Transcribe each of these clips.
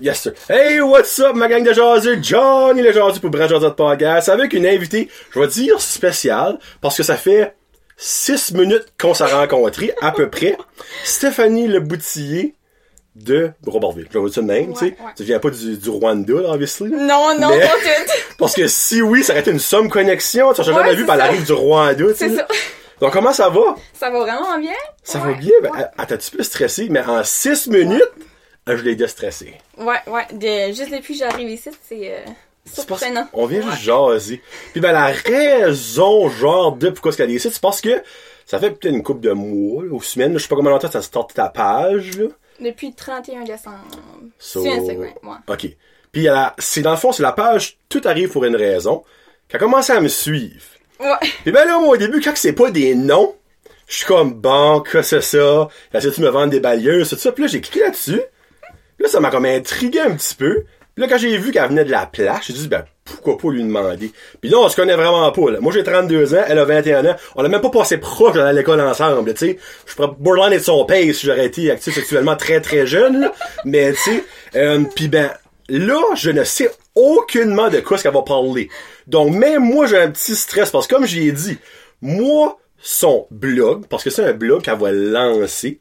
Yes, sir. Hey, what's up, ma gang de jaseux? Johnny le jaseux pour Brand Jaseux de Podcast. Avec une invitée, je vais dire spéciale, parce que ça fait six minutes qu'on s'est rencontrés, à peu près. Stéphanie Le Boutillier de Robertville. Je vais vous dire le même, tu sais. Ouais. Tu viens pas du, du Rwanda, là, obviously. Non, non, Mais- pas tout. Parce que si oui, ça aurait été une somme connexion. Tu as jamais Ouais, vu, par arrive du Rwanda, tu sais. C'est ça. Donc, comment ça va? Ça va vraiment bien? Ça Ouais, va bien? Ben, Ouais, attends, tu peux stresser, mais en six minutes, je l'ai déstressé. ouais. ouais. De- juste depuis que j'arrive ici, c'est euh, C'est parce surprenant. on vient juste jaser. Puis ben la raison genre de pourquoi est-ce qu'elle est ici, c'est parce que ça fait peut-être une couple de mois, là, ou semaines, je sais pas comment longtemps ça starte ta page là. Depuis le 31 décembre. So- Sur Instagram, ouais. OK. Puis elle a- c'est dans le fond, c'est la page Tout arrive pour une raison qui a commencé à me suivre. Ouais. Puis ben là, moi, au début, quand c'est pas des noms, je suis comme, bon, que c'est ça? Essaie-tu de me vendre des balayeuses, tout ça? Puis là, j'ai cliqué là-dessus. Là, ça m'a comme intrigué un petit peu. Puis là, quand j'ai vu qu'elle venait de la place, j'ai dit, ben, pourquoi pas lui demander? Puis là, on se connaît vraiment pas, là. Moi, j'ai 32 ans, elle a 21 ans. On a même pas passé proche dans l'école ensemble, tu sais. Je pourrais borderline être son père si j'aurais été actif sexuellement très, très jeune, là. Mais, tu sais, euh, puis ben, là, je ne sais aucunement de quoi ce qu'elle va parler. Donc, même moi, j'ai un petit stress parce que, comme j'ai dit, moi, son blog, parce que c'est un blog qu'elle va lancer,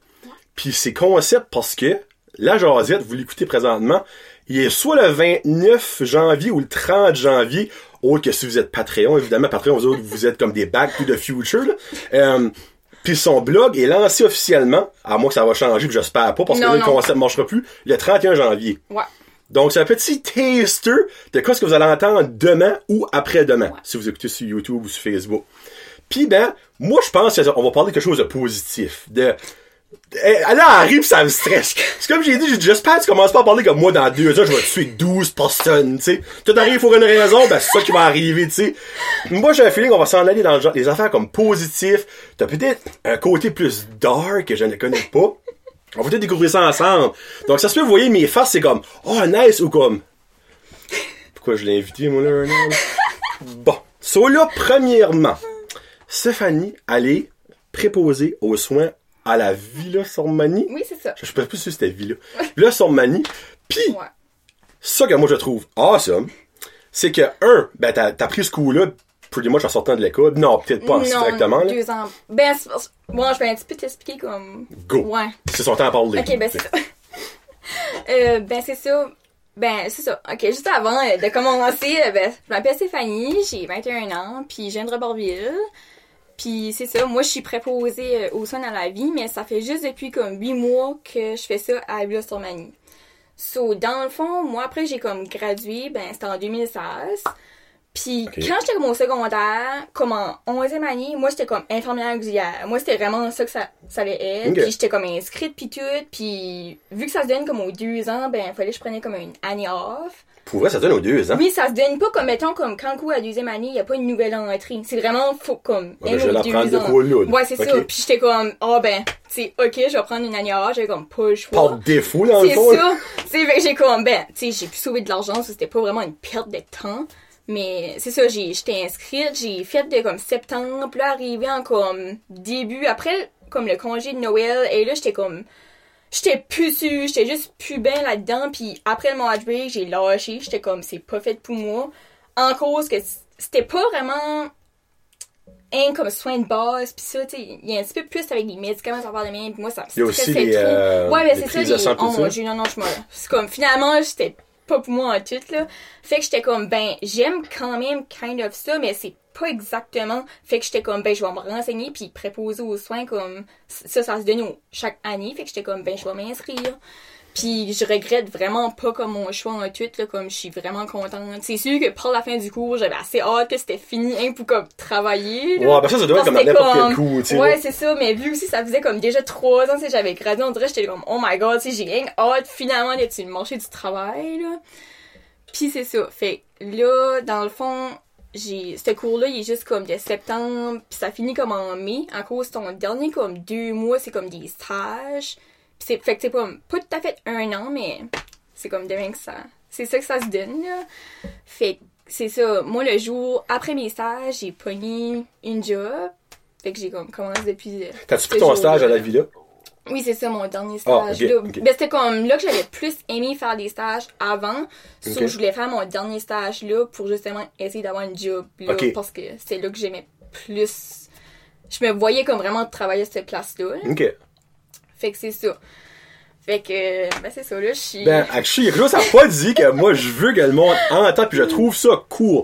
puis c'est concept parce que la Jazette, vous l'écoutez présentement, il est soit le 29 janvier ou le 30 janvier, autre que si vous êtes Patreon, évidemment, Patreon, vous autres, vous êtes comme des back to the future, là. Euh, puis son blog est lancé officiellement, à moins que ça va changer, puis j'espère pas, parce que Non, là, le non. concept marchera plus, le 31 janvier. Ouais. Donc, c'est un petit taster de quoi ce que vous allez entendre demain ou après-demain, Ouais. si vous écoutez sur YouTube ou sur Facebook. Puis, ben, moi, je pense qu'on va parler de quelque chose de positif. De, elle arrive, ça me stresse. C'est comme j'ai dit, j'espère que tu commences pas à parler comme moi dans deux heures, je vais tuer 12 personnes, tu sais. Tout arrive pour une raison, ben c'est ça qui va arriver, tu sais. Moi, j'ai un feeling qu'on va s'en aller dans le genre, les affaires comme positifs. T'as peut-être un côté plus dark que je ne connais pas. On va peut-être découvrir ça ensemble. Donc, ça se peut, vous voyez, mes faces, c'est comme, oh, nice, ou comme, pourquoi je l'ai invité, moi, là? Bon. So, là, premièrement, Stéphanie, elle est préposée aux soins à la Villa Sormani. Oui, c'est ça. Je sais pas plus si c'était Villa. Villa Sormani. Puis, Ouais. ça que moi je trouve awesome, c'est que, un, ben, t'as, t'as pris ce coup-là, pretty much en sortant de l'école. Non, peut-être pas non, directement, là. deux ans. Ben, bon, je vais un petit peu t'expliquer comme... Go. Ouais. C'est son temps à parler. Ok, ben c'est ça. euh, ben c'est ça. Ben c'est ça. Ok, juste avant euh, de commencer, euh, ben, je m'appelle Stéphanie, j'ai 21 ans, puis je viens de Robertville. Puis c'est ça, moi je suis préposée euh, aux soins à la vie, mais ça fait juste depuis comme 8 mois que je fais ça à Villa Stormanie. So, dans le fond, moi après j'ai comme gradué, ben c'était en 2016. Puis quand j'étais comme au secondaire, comme en 11e année, moi j'étais comme infirmière auxiliaire. Moi c'était vraiment ça que ça, ça allait être. Puis j'étais comme inscrite puis tout. Puis vu que ça se donne comme aux deux ans, ben fallait que je prenais comme une année off. Pour vrai, ça donne aux deux, hein? Oui, ça se donne pas comme mettons comme quand coup à la deuxième année, il y a pas une nouvelle entrée. C'est vraiment faut comme Ouais, un je vais ou l'apprendre deux de quoi, là, là. Ouais, c'est ça. Puis j'étais comme ah ben, c'est OK, je vais prendre une année off, j'avais comme pas le choix. Par défaut, dans le C'est fond. là. ça. C'est fait j'ai comme ben, tu sais, j'ai pu sauver de l'argent, ça c'était pas vraiment une perte de temps. Mais c'est ça, j'ai j'étais inscrite, j'ai fait de comme septembre, puis là arrivé en comme début après comme le congé de Noël et là j'étais comme j'étais plus sûre, j'étais juste plus bien là-dedans puis après le match break, j'ai lâché, j'étais comme c'est pas fait pour moi en cause que c'était pas vraiment un comme soin de base puis ça tu sais il y a un petit peu plus avec les médicaments ça parle de même puis moi ça me Il y a aussi stressait les, trop. euh, ouais mais c'est ça les... oh mon ça. dieu non non je me c'est comme finalement j'étais pas pour moi en tout là. Fait que j'étais comme ben j'aime quand même kind of ça mais c'est pas exactement. Fait que j'étais comme ben je vais me renseigner puis préposer aux soins comme ça ça se donne chaque année. Fait que j'étais comme ben je vais m'inscrire puis je regrette vraiment pas comme mon choix en tout là comme je suis vraiment contente c'est sûr que par la fin du cours j'avais assez hâte que c'était fini hein, pour comme travailler là. Ouais, ben ça, ça doit être comme que n'importe comme- quel coup, tu sais. Ouais, c'est ça, mais vu aussi ça faisait comme déjà trois ans, sais, j'avais gradué, on dirait, j'étais comme, oh my god, tu sais, j'ai rien hâte finalement d'être sur le marché du travail, là. Puis c'est ça, fait que là, dans le fond, j'ai, ce cours-là, il est juste comme de septembre, puis ça finit comme en mai, en cause ton dernier comme deux mois, c'est comme des stages. C'est, fait que c'est pas, pas tout à fait un an, mais c'est comme demain que ça, c'est ça que ça se donne, là. Fait que c'est ça, moi le jour après mes stages, j'ai pogné une job. Fait que j'ai comme commencé depuis. euh, T'as-tu pris ton stage à la villa? Oui, c'est ça, mon dernier stage. Ah, ok. Ben, c'était comme là que j'avais plus aimé faire des stages avant. So, Ok. je voulais faire mon dernier stage là pour justement essayer d'avoir une job là. Parce que c'est là que j'aimais plus. Je me voyais comme vraiment travailler à cette place-là. là. Ok. Fait que c'est ça. Fait que, ben, c'est ça, là, je suis. Ben, actually, il y a quelque chose, elle a pas dit que moi, je veux que le monde entende, puis je trouve ça cool.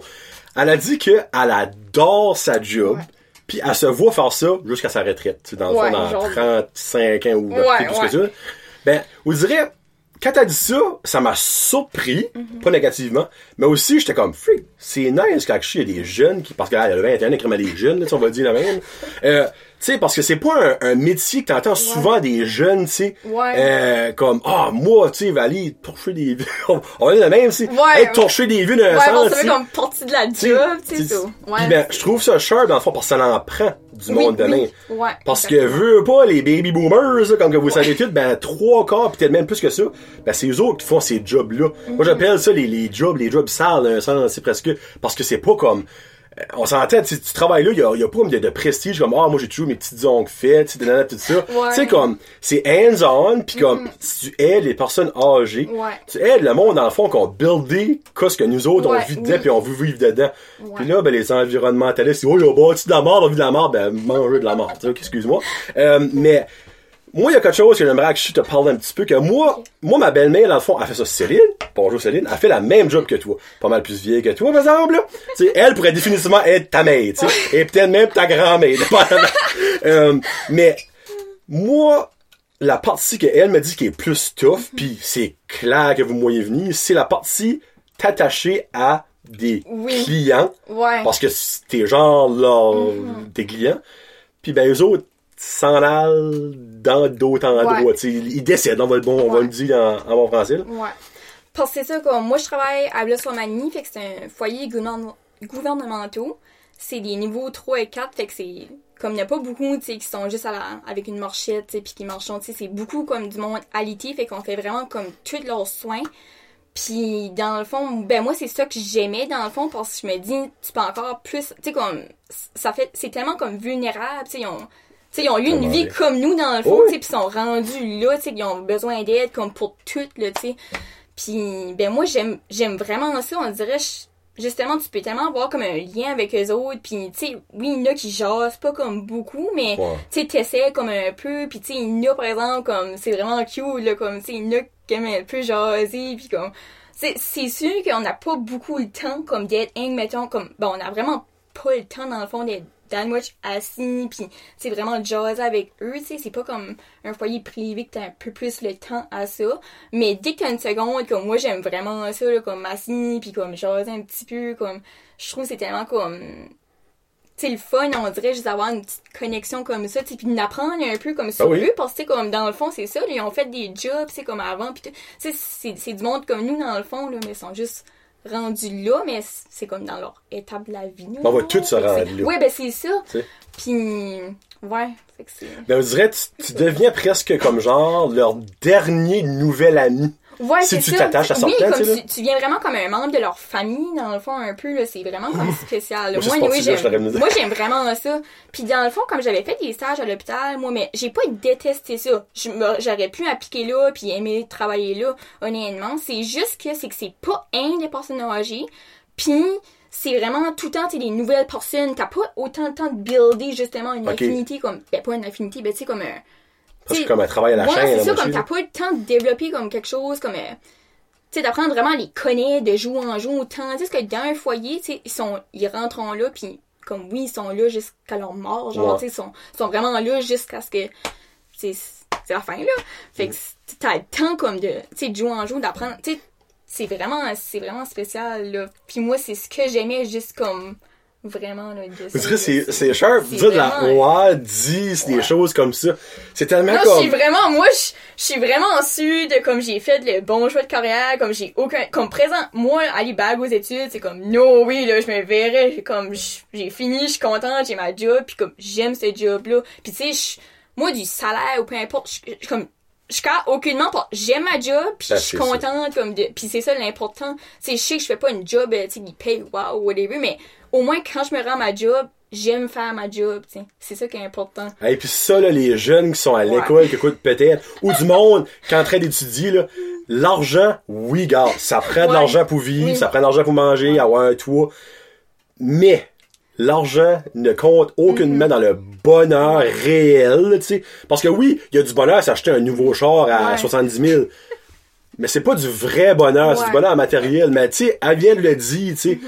Elle a dit qu'elle adore sa job, puis elle se voit faire ça jusqu'à sa retraite. Tu sais, dans le Ouais, fond, dans genre- 35 ans ou Ouais, plus que ça. Ben, on dirait, quand t'as dit ça, ça m'a surpris, Mhm. pas négativement, mais aussi, j'étais comme, freak, c'est nice qu'actually, il y a des jeunes qui, parce qu'elle a 21 ans, écrivent des jeunes, là, on va le dire la même. Euh, sais, parce que c'est pas un, un métier que t'entends souvent des jeunes, tu sais, Ouais. euh, comme, ah, moi, tu sais, va aller torcher des vues. on va dire la même, tu sais, Ouais, torcher des vues d'un ouais, sens, tu sais. comme partie de la job, tu sais, Ouais. ben, je trouve ça sharp dans le fond parce que ça en prend du Oui, monde demain. oui, ouais, Parce que veux pas les baby boomers, là, comme que vous savez tous, ben trois quarts peut-être même plus que ça, ben c'est eux autres qui font ces jobs-là. Mhm. Moi j'appelle ça les, les jobs, les jobs sales, sens, c'est presque parce que c'est pas comme on s'entend, tu, tu travailles là, il y a, y a pas comme de, de prestige, comme ah moi j'ai toujours mes petites ongles faites, tout ça. Tu sais comme c'est hands-on, puis comme si tu aides les personnes âgées. Ouais. tu aides le monde dans le fond qu'on buildé qu'est-ce que nous autres Ouais, on vit dedans oui. puis on veut vivre dedans. Ouais. Puis là ben les environnementalistes, oh il a bâti de la mort, on vit de la mort, ben manger de la mort, tu sais, excuse-moi. Euh, mais moi, il y a quelque chose que j'aimerais que je te parle un petit peu, que moi, moi, ma belle-mère, dans le fond, elle fait ça, Céline. Bonjour Céline, elle fait la même job que toi. Pas mal plus vieille que toi, par exemple, là. Elle pourrait définitivement être ta mère, tu sais. Et peut-être même ta grand-mère, euh, mais, moi, la partie qu'elle me dit qui est plus tough, puis c'est clair que vous me voyez venir, c'est la partie t'attacher à des Oui. clients Ouais. parce que t'es genre là, Mhm. tes clients. Puis ben eux autres s'en allent dans d'autres endroits. Ouais. Ils décèdent, on va le, bon, on va le dire en, en bon français. là. Ouais. Parce que c'est ça, comme moi je travaille à Blossomanie, fait que c'est un foyer gouvernement- gouvernementaux. C'est des niveaux 3 et 4, fait que c'est comme il n'y a pas beaucoup, qui sont juste à la, avec une marchette, puis qui marchent, c'est beaucoup comme du monde alité, fait qu'on fait vraiment comme tous leurs soins. Puis dans le fond, ben moi c'est ça que j'aimais dans le fond parce que je me dis tu peux encore plus, tu sais comme ça fait c'est tellement comme vulnérable, tu sais ils ont tu sais, ils ont eu une vie comme nous dans le fond, Oui. ils sont rendus là, tu sais, ils ont besoin d'aide comme pour tout là, tu sais. Puis ben moi j'aime j'aime vraiment ça, on dirait justement tu peux tellement avoir comme un lien avec eux autres, puis tu sais oui il y en a qui jasent pas comme beaucoup, mais Ouais. tu sais t'essaies comme un peu, puis tu sais il y en a par exemple comme c'est vraiment cute là, comme tu sais il y en a qui aiment un peu jaser, puis comme c'est c'est sûr qu'on n'a pas beaucoup le temps comme d'être hein, mettons comme bon on a vraiment pas le temps dans le fond d'être match assis puis c'est vraiment jaser avec eux tu sais c'est pas comme un foyer privé que t'as un peu plus le temps à ça mais dès que t'as une seconde comme moi j'aime vraiment ça là, comme assis puis comme jaser un petit peu comme je trouve c'est tellement comme sais le fun on dirait juste avoir une petite connexion comme ça puis d'apprendre un peu comme sur Ah oui. eux parce que comme dans le fond c'est ça là, ils ont fait des jobs c'est comme avant puis c'est c'est du monde comme nous dans le fond là mais ils sont juste rendus là mais c'est comme dans leur étape de la vie. On va tous se rendre là. ouais ben c'est ça puis ouais fait que c'est Ben, on dirait tu, tu deviens presque comme genre leur dernier nouvel ami. Ouais, Si tu t'attaches à Oui, certains, comme tu viens vraiment comme un membre de leur famille, dans le fond, un peu, là. C'est vraiment comme spécial. là. Moi, Moi, j'aime, vraiment ça. Puis dans le fond, comme j'avais fait des stages à l'hôpital, moi, mais j'ai pas détesté ça. J'aurais pu appliquer là, puis aimer travailler là, honnêtement. C'est juste que c'est que c'est pas un des personnes âgées. Puis c'est vraiment tout le temps, tu sais, des nouvelles personnes. T'as pas autant de temps de builder, justement, une affinité comme, ben, pas une affinité, ben, tu sais, comme un, Presque T'sais, comme un travail à la ouais, chaîne. c'est ça, comme t'as pas le temps de développer comme quelque chose, comme, euh, tu sais, d'apprendre vraiment à les connaître, de jouer en jour, tandis que dans un foyer, tu sais, ils sont, ils rentrent là, puis comme oui, ils sont là jusqu'à leur mort, genre, Ouais. tu sais, ils sont, sont vraiment là jusqu'à ce que, c'est, c'est la fin, là. Fait que c'est- t'as le temps, comme, de, tu sais, de jouer en jour, d'apprendre, tu sais, c'est vraiment, c'est vraiment spécial, là. Puis moi, c'est ce que j'aimais, juste comme, vraiment, là, Je ça, dirais, c'est, c'est sharp. c'est Dire de la ouais, dis des choses comme ça. C'est tellement Non, je comme. suis vraiment, moi, je je suis vraiment sûre de comme j'ai fait le bon choix de carrière, comme j'ai aucun, comme présent, moi, aller bague aux études, c'est comme, no, oui, là, je me verrais, comme, j- j'ai fini, je suis contente, j'ai ma job, puis comme, j'aime ce job-là. Puis tu sais, je- moi, du salaire ou peu importe, je je- comme, je cas aucunement pas. J'aime ma job, puis Ah, je suis c'est contente, comme de, puis c'est ça l'important. Sais, je sais que je fais pas une job, euh, tu sais, qui paye, wow, whatever, mais au moins, quand je me rends à ma job, j'aime faire ma job, tu sais. C'est ça qui est important. Et puis ça, là, les jeunes qui sont à Ouais. l'école, qui écoutent peut-être, ou du monde qui est en train d'étudier, là, l'argent, oui, gars, ça prend de Ouais. l'argent pour vivre, Oui. ça prend de l'argent pour manger, avoir un toit. Mais, l'argent ne compte aucunement dans le bonheur réel, tu sais. Parce que oui, il y a du bonheur à s'acheter un nouveau char à Ouais. 70 000. Mais c'est pas du vrai bonheur, c'est du bonheur matériel. Mais tu sais, elle vient de le dire, tu sais.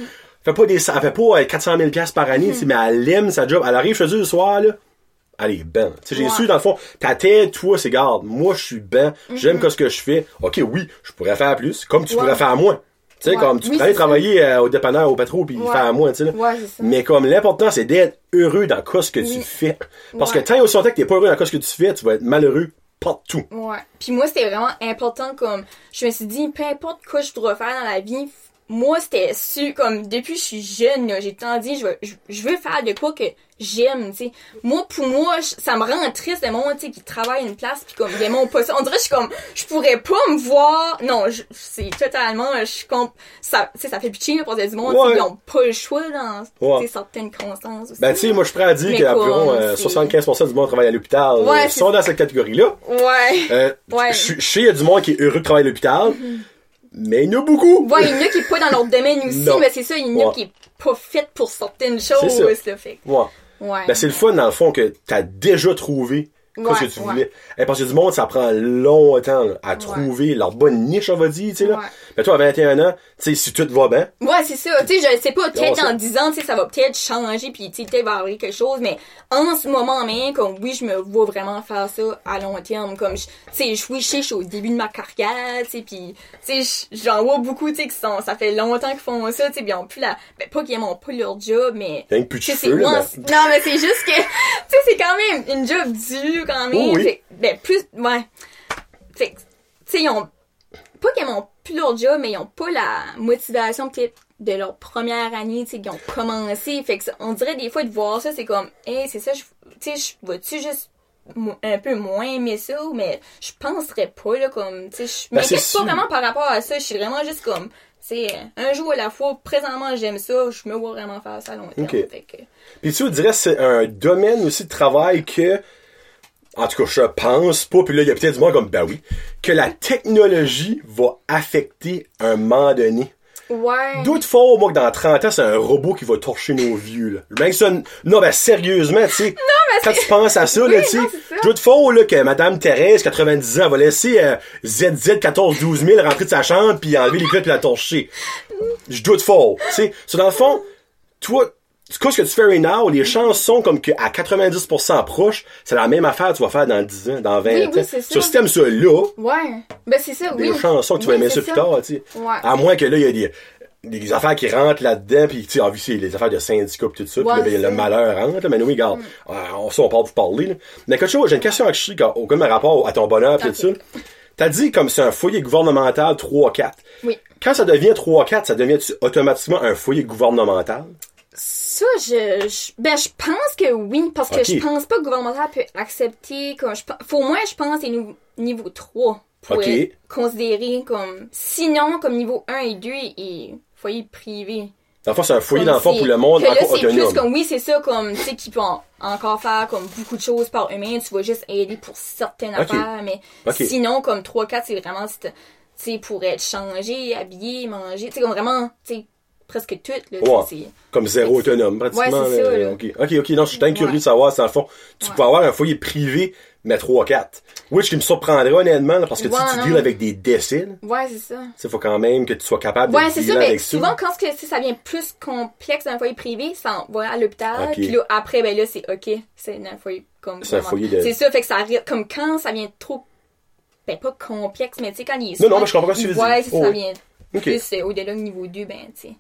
Fait pas des, elle fait pas euh, 400 000 piastres par année, tu sais, mais elle aime sa job. Elle arrive chez eux le soir, là. Elle est ben. Tu sais, j'ai Ouais. su, dans le fond, ta tête, toi, c'est garde. Moi, je suis ben. J'aime que ce que je fais. Ok, oui, je pourrais faire plus. Comme tu pourrais faire moins. Tu sais, Ouais. comme tu Oui, pourrais aller travailler euh, au dépanneur, au pétro, puis Ouais. faire moins, tu sais. Ouais, c'est ça. Mais comme l'important, c'est d'être heureux dans quoi ce que tu fais. Parce que tant et aussi longtemps que t'es pas heureux dans quoi ce que tu fais, tu vas être malheureux partout. Ouais. Puis moi, c'était vraiment important comme je me suis dit peu importe quoi je dois faire dans la vie, moi c'était su comme depuis que je suis jeune, là, j'ai tant dit je veux je, je veux faire de quoi que j'aime, tu sais. Moi pour moi, je- ça me rend triste le monde tu sais qui travaille à une place puis comme ils aiment pas ça. On dirait que je suis comme je pourrais pas me voir. Non, je- c'est totalement je ça tu sais ça fait pitié là, pour dire du monde, Ouais. ils ont pas le choix dans Ouais. certaines constances aussi. Ben, tu sais, moi, je suis prêt à dire qu'environ euh, c'est- 75% du monde travaille à l'hôpital. Ouais, Ils c'est- sont dans cette catégorie-là. Ouais. Euh, Ouais. Je je sais, il y a du monde qui est heureux de travailler à l'hôpital, mais il y en a beaucoup. Ouais, il y en a qui est pas dans leur domaine aussi, mais c'est ça, il y en a Ouais. qui est pas fait pour certaines choses, là, fait. Ouais. Ouais. Ben, c'est le fun, dans le fond, que t'as déjà trouvé Ouais, que tu ouais. voulais. Eh, parce que du monde, ça prend longtemps là, à trouver leur bonne niche, on va dire, tu sais, là. Ouais. Ben, toi, à 21 ans, tu sais, si tout va bien, Ouais, c'est ça. Tu sais, je sais pas, peut-être dans 10 ans, tu sais, ça va peut-être changer, puis tu sais, peut-être va arriver quelque chose, mais en ce moment même, comme oui, je me vois vraiment faire ça à long terme, comme, je- tu sais, je- oui, je suis au début de ma carrière, tu sais, puis tu sais, je- j'en vois beaucoup, tu sais, qui sont, ça fait longtemps qu'ils font ça, tu sais, puis ils ont plus la, ben, pas qu'ils aiment pas leur job, mais plus de cheveux, là, ben. Non, mais c'est juste que, tu sais, c'est quand même une job dure, quand même. Oh oui. Fait- ben, plus, ouais. Fait tu sais, ils ont, pas qu'ils ont plus leur job, mais ils ont pas la motivation, peut-être, de leur première année, tu sais, qu'ils ont commencé. Fait que, ça- on dirait des fois de voir ça, c'est comme, hey, c'est ça, tu sais, je vais-tu juste un peu moins aimer ça, mais je penserais pas, là, comme, tu sais, je Ben, m'inquiète c'est pas vraiment par rapport à ça, je suis vraiment juste comme, sais, un jour à la fois, présentement, j'aime ça, je me vois vraiment faire ça à long terme. Ok. Fait que, Puis tu dirais que c'est un domaine aussi de travail que, en tout cas, je pense pas, puis là, il y a peut-être du monde comme, ben oui, que la technologie va affecter un moment donné. Ouais. D'autres fois, moi, que dans 30 ans, c'est un robot qui va torcher nos vieux, là. Même ça, non, ben, sérieusement, tu sais. Quand tu penses à ça, là, tu sais. non. D'autres fois, là, que Madame Thérèse, 90 ans, va laisser euh, ZZ 14 12 000 rentrer de sa chambre puis enlever les clés puis la torcher. Je doute fort, tu sais. So, dans le fond, toi, ce que tu fais right now, les chances sont comme que à 90% proche, c'est la même affaire que tu vas faire dans 10 ans, dans 20 Oui, ans. oui, c'est ça. Si t'aimes ça là, Ouais. Ben, c'est ça, oui. des chansons que tu vas aimer ça plus tard, tu sais. Ouais. À moins que là, il y a des, des affaires qui rentrent là-dedans, puis tu sais, c'est les affaires de syndicats pis tout ça, puis Ouais, là, ben, le ça. Mm. malheur rentre, là, mais oui, regarde, euh, on, ça, on parle de vous parler, là. Mais quelque chose, j'ai une question à Chichi, comme rapport à ton bonheur pis tout ça. T'as dit comme c'est un foyer gouvernemental 3-4. Oui. Quand ça devient 3-4, ça devient automatiquement un foyer gouvernemental? Ça, je, je- ben, je pense que oui, parce que je pense pas que le gouvernemental peut accepter, comme, je, faut au moins, je pense, c'est niveau 3 pour Ok. être considéré comme, sinon, comme niveau 1 et 2 et foyer privé. Dans c'est un foyer c'est- pour le monde que là, encore autonome. plus comme, oui, c'est ça, comme, tu sais, qui peut en- encore faire comme beaucoup de choses par eux-mêmes. Tu vas juste aider pour certaines affaires, mais sinon, comme 3-4, c'est vraiment, tu sais, pour être changé, habillé, manger, tu sais, comme vraiment, tu sais, presque tout, là, Ouais. c'est- Comme zéro autonome, pratiquement. Ouais, c'est là. ça, là. Ok, ok, ok, non, je suis bien curieux Ouais. de savoir si dans le fond, tu Ouais. peux avoir un foyer privé, mais 3-4. Which qui me surprendrait honnêtement, là, parce que tu Ouais, tu deals avec des décès. Ouais, c'est ça. Il faut quand même que tu sois capable de Ouais, c'est ça, mais ça. souvent, quand ce que- ça devient plus complexe d'un foyer privé, ça va à l'hôpital, puis là, après, ben là, c'est OK, c'est un foyer comme C'est un vraiment- foyer de- C'est ça, fait que ça arrive, comme quand ça vient trop, ben pas complexe, mais tu sais, quand il est Non, non, mais je comprends ce que tu veux Ouais, dire. si Oh, ça oui. vient plus euh, au-delà du niveau 2, ben, tu sais,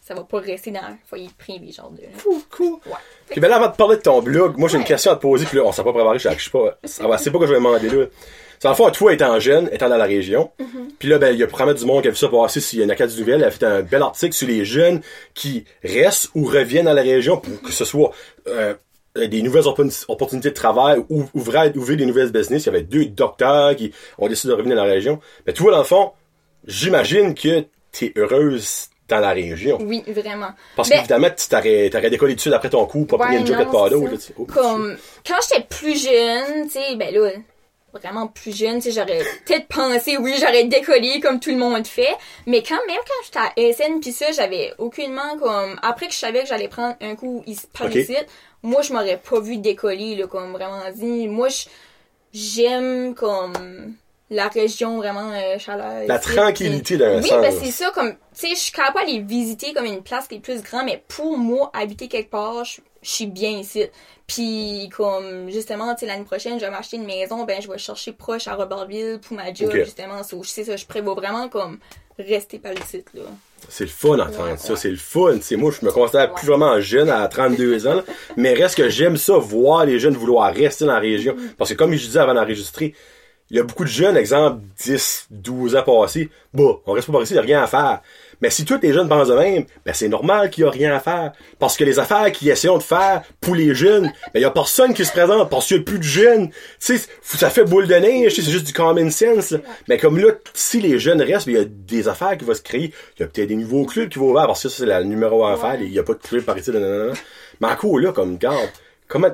Ça va pas rester dans un foyer privé, genre de... Cool, cool. Ouais. Puis ben là, avant de parler de ton blog, moi j'ai une question à te poser, puis là, on s'est pas préparé, je sais pas, c'est pas que je vais demander là. C'est en fait, toi étant jeune, étant dans la région, Mm-hmm. puis là, ben, il y a probablement du monde qui a vu ça passer s'il y a une Acadie Nouvelle, elle a fait un bel article sur les jeunes qui restent ou reviennent dans la région pour que ce soit euh, des nouvelles opportun- opportunités de travail ou ouvrir, ouvrir des nouvelles business. Il y avait deux docteurs qui ont décidé de revenir dans la région. Mais tu vois, dans le fond, j'imagine que t'es heureuse dans la région. Oui, vraiment. Parce Ben- qu'évidemment, tu t'aurais, t'aurais décollé dessus après ton coup, pas Ouais, pris une joke de là, sais. Oh, Comme, quand j'étais plus jeune, tu sais, ben là, vraiment plus jeune, tu sais, j'aurais peut-être pensé, oui, j'aurais décollé comme tout le monde fait, mais quand même quand j'étais à SN pis ça, j'avais aucunement comme, après que je savais que j'allais prendre un coup par Ok. ici, moi, je m'aurais pas vu décoller, là, comme vraiment dit. Moi, j'aime comme la région vraiment euh, chaleur. La tranquillité d'un Oui, ben c'est ça, comme, tu sais, je suis capable d'aller visiter comme une place qui est plus grande, mais pour moi, habiter quelque part, je suis bien ici. Puis, comme, justement, tu sais, l'année prochaine, je vais m'acheter une maison, ben, je vais chercher proche à Robertville pour ma job, justement. So, je sais ça, je prévois vraiment, comme, rester par ici, là. C'est le fun d'entendre Ouais, ça, ouais. c'est le fun. Moi, je me considère plus vraiment jeune à 32 ans, mais reste que j'aime ça, voir les jeunes vouloir rester dans la région. Mm. Parce que comme je disais avant d'enregistrer, il y a beaucoup de jeunes, exemple, 10, 12 ans passés, bah, on reste pas par ici, il n'y a rien à faire. Mais si tous les jeunes pensent de même, ben c'est normal qu'il n'y a rien à faire. Parce que les affaires qu'ils essaient de faire pour les jeunes, ben il y a personne qui se présente parce qu'il n'y a plus de jeunes. Tu sais, ça fait boule de neige, c'est juste du common sense. là. Mais comme là, si les jeunes restent, ben, il y a des affaires qui vont se créer. Il y a peut-être des nouveaux clubs qui vont ouvrir parce que ça, c'est la numéro à faire. Il n'y a pas de club par ici. nanana. Mais en cours, là, comme, garde, comment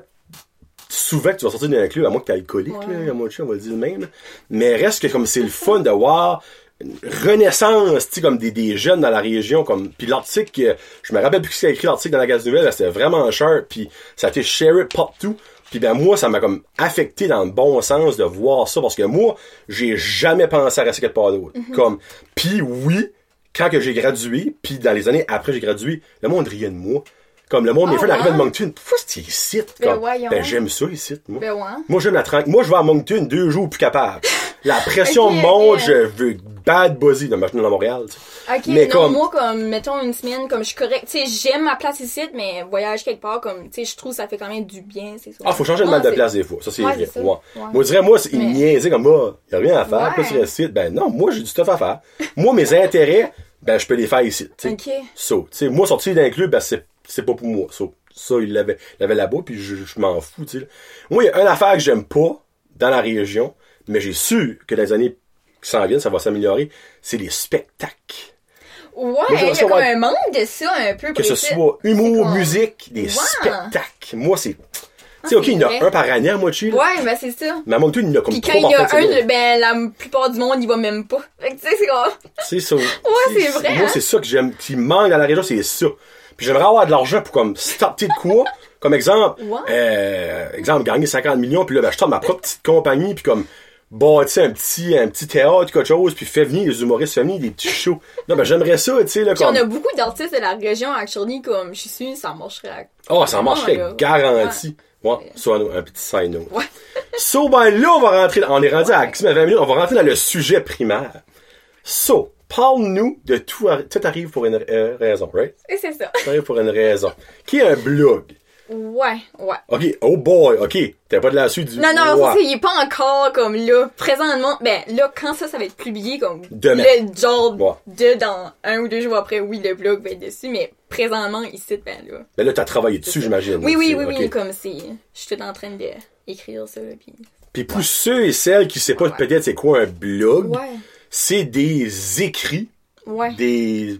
souvent que tu vas sortir d'un club, à moins que tu es alcoolique, Ouais. là, à moins de chien, on va le dire même. Mais reste que comme c'est le fun de voir une renaissance, tu comme des, des jeunes dans la région, comme, puis l'article, euh, je me rappelle plus qui a écrit l'article dans la Gaz Nouvelle, c'était vraiment cher, puis ça a été shared partout. Puis ben moi, ça m'a comme affecté dans le bon sens de voir ça, parce que moi, j'ai jamais pensé à rester quelque part d'autre. Comme, puis oui, quand que j'ai gradué, puis dans les années après j'ai gradué, le monde riait de moi. Comme le monde, mes Ah, frères arrivaient de? Moncton. Pourquoi c'est ici? Ben Comme, ben j'aime ça ici, moi. Ben ouais. Moi, j'aime la tranquille. Moi, je vais à Moncton deux jours plus capable. La pression monte, je veux bad buzzy dans ma dans Montréal. Ok, Mais non, comme- moi, comme, mettons une semaine, comme je suis correct, tu sais, j'aime ma place ici, mais voyage quelque part, comme, tu sais, je trouve que ça fait quand même du bien, c'est ça. Ah, faut changer de mal de place des fois. Ça, c'est Ouais, vrai. ça. Ouais. Ouais. Moi, je dirais, moi, c'est- il Mais- niaisait comme, bah, y a rien à faire. Puis tu restes. Ben, non, moi, j'ai du stuff à faire. moi, mes intérêts, ben, je peux les faire ici, tu sais. Ok. So, tu sais, moi, sortir d'un club, ben, c'est, c'est pas pour moi. Ça, il l'avait, l'avait là-bas, puis je, je m'en fous, tu sais. Moi, il y a une affaire que j'aime pas dans la région, mais j'ai su que dans les années qui s'en viennent, ça va s'améliorer, c'est les spectacles. Ouais, il y a comme un manque de ça un peu. Que ce soit humour, musique, des spectacles. Moi, c'est, tu sais, c'est ok, il y en a un par année à moitié. Ouais, ben c'est ça. Mais à Moncton, il y en a comme Puis quand il y a un, ben la plupart du monde, il va même pas. Fait que tu sais, c'est comme... C'est ça. Ouais, c'est vrai, Moi, hein? c'est ça que j'aime, qui me manque dans la région, c'est ça. Puis j'aimerais avoir de l'argent pour comme starter de quoi. Comme exemple, Ouais. euh, exemple, gagner 50 millions, puis là, ben, je ma propre petite compagnie, puis comme bâtir un petit, un petit théâtre, quelque chose, puis faire venir les humoristes, faire venir des petits shows. Non, ben j'aimerais ça, tu sais, là, Puis comme... on a beaucoup d'artistes de la région, actually, comme je suis ça marcherait. à- Oh, ça marcherait là. garanti. Ouais, ça, un un petit note. Ouais. So, ben là, on va rentrer, on est rendu à 20 minutes, on va rentrer dans le sujet primaire. So, parle-nous de tout, arri- tout arrive pour une euh, raison, right? Et c'est ça. Tout arrive pour une raison. Qui est un blog? Ouais, ouais. Ok, oh boy, ok. T'as pas de la suite du Non, non, Ouais. il est pas encore comme là, présentement. Ben, là, quand ça, ça va être publié, comme Demain. le genre Ouais. de dans un ou deux jours après, oui, le blog va être dessus, mais présentement, ici, ben là. Ben là, t'as travaillé dessus, j'imagine. Oui, oui, oui, oui, comme c'est. Je suis tout en train de écrire ça, là, puis. Puis pour ceux et celles qui savent pas peut-être c'est quoi un blog, Ouais. C'est des écrits, Ouais. des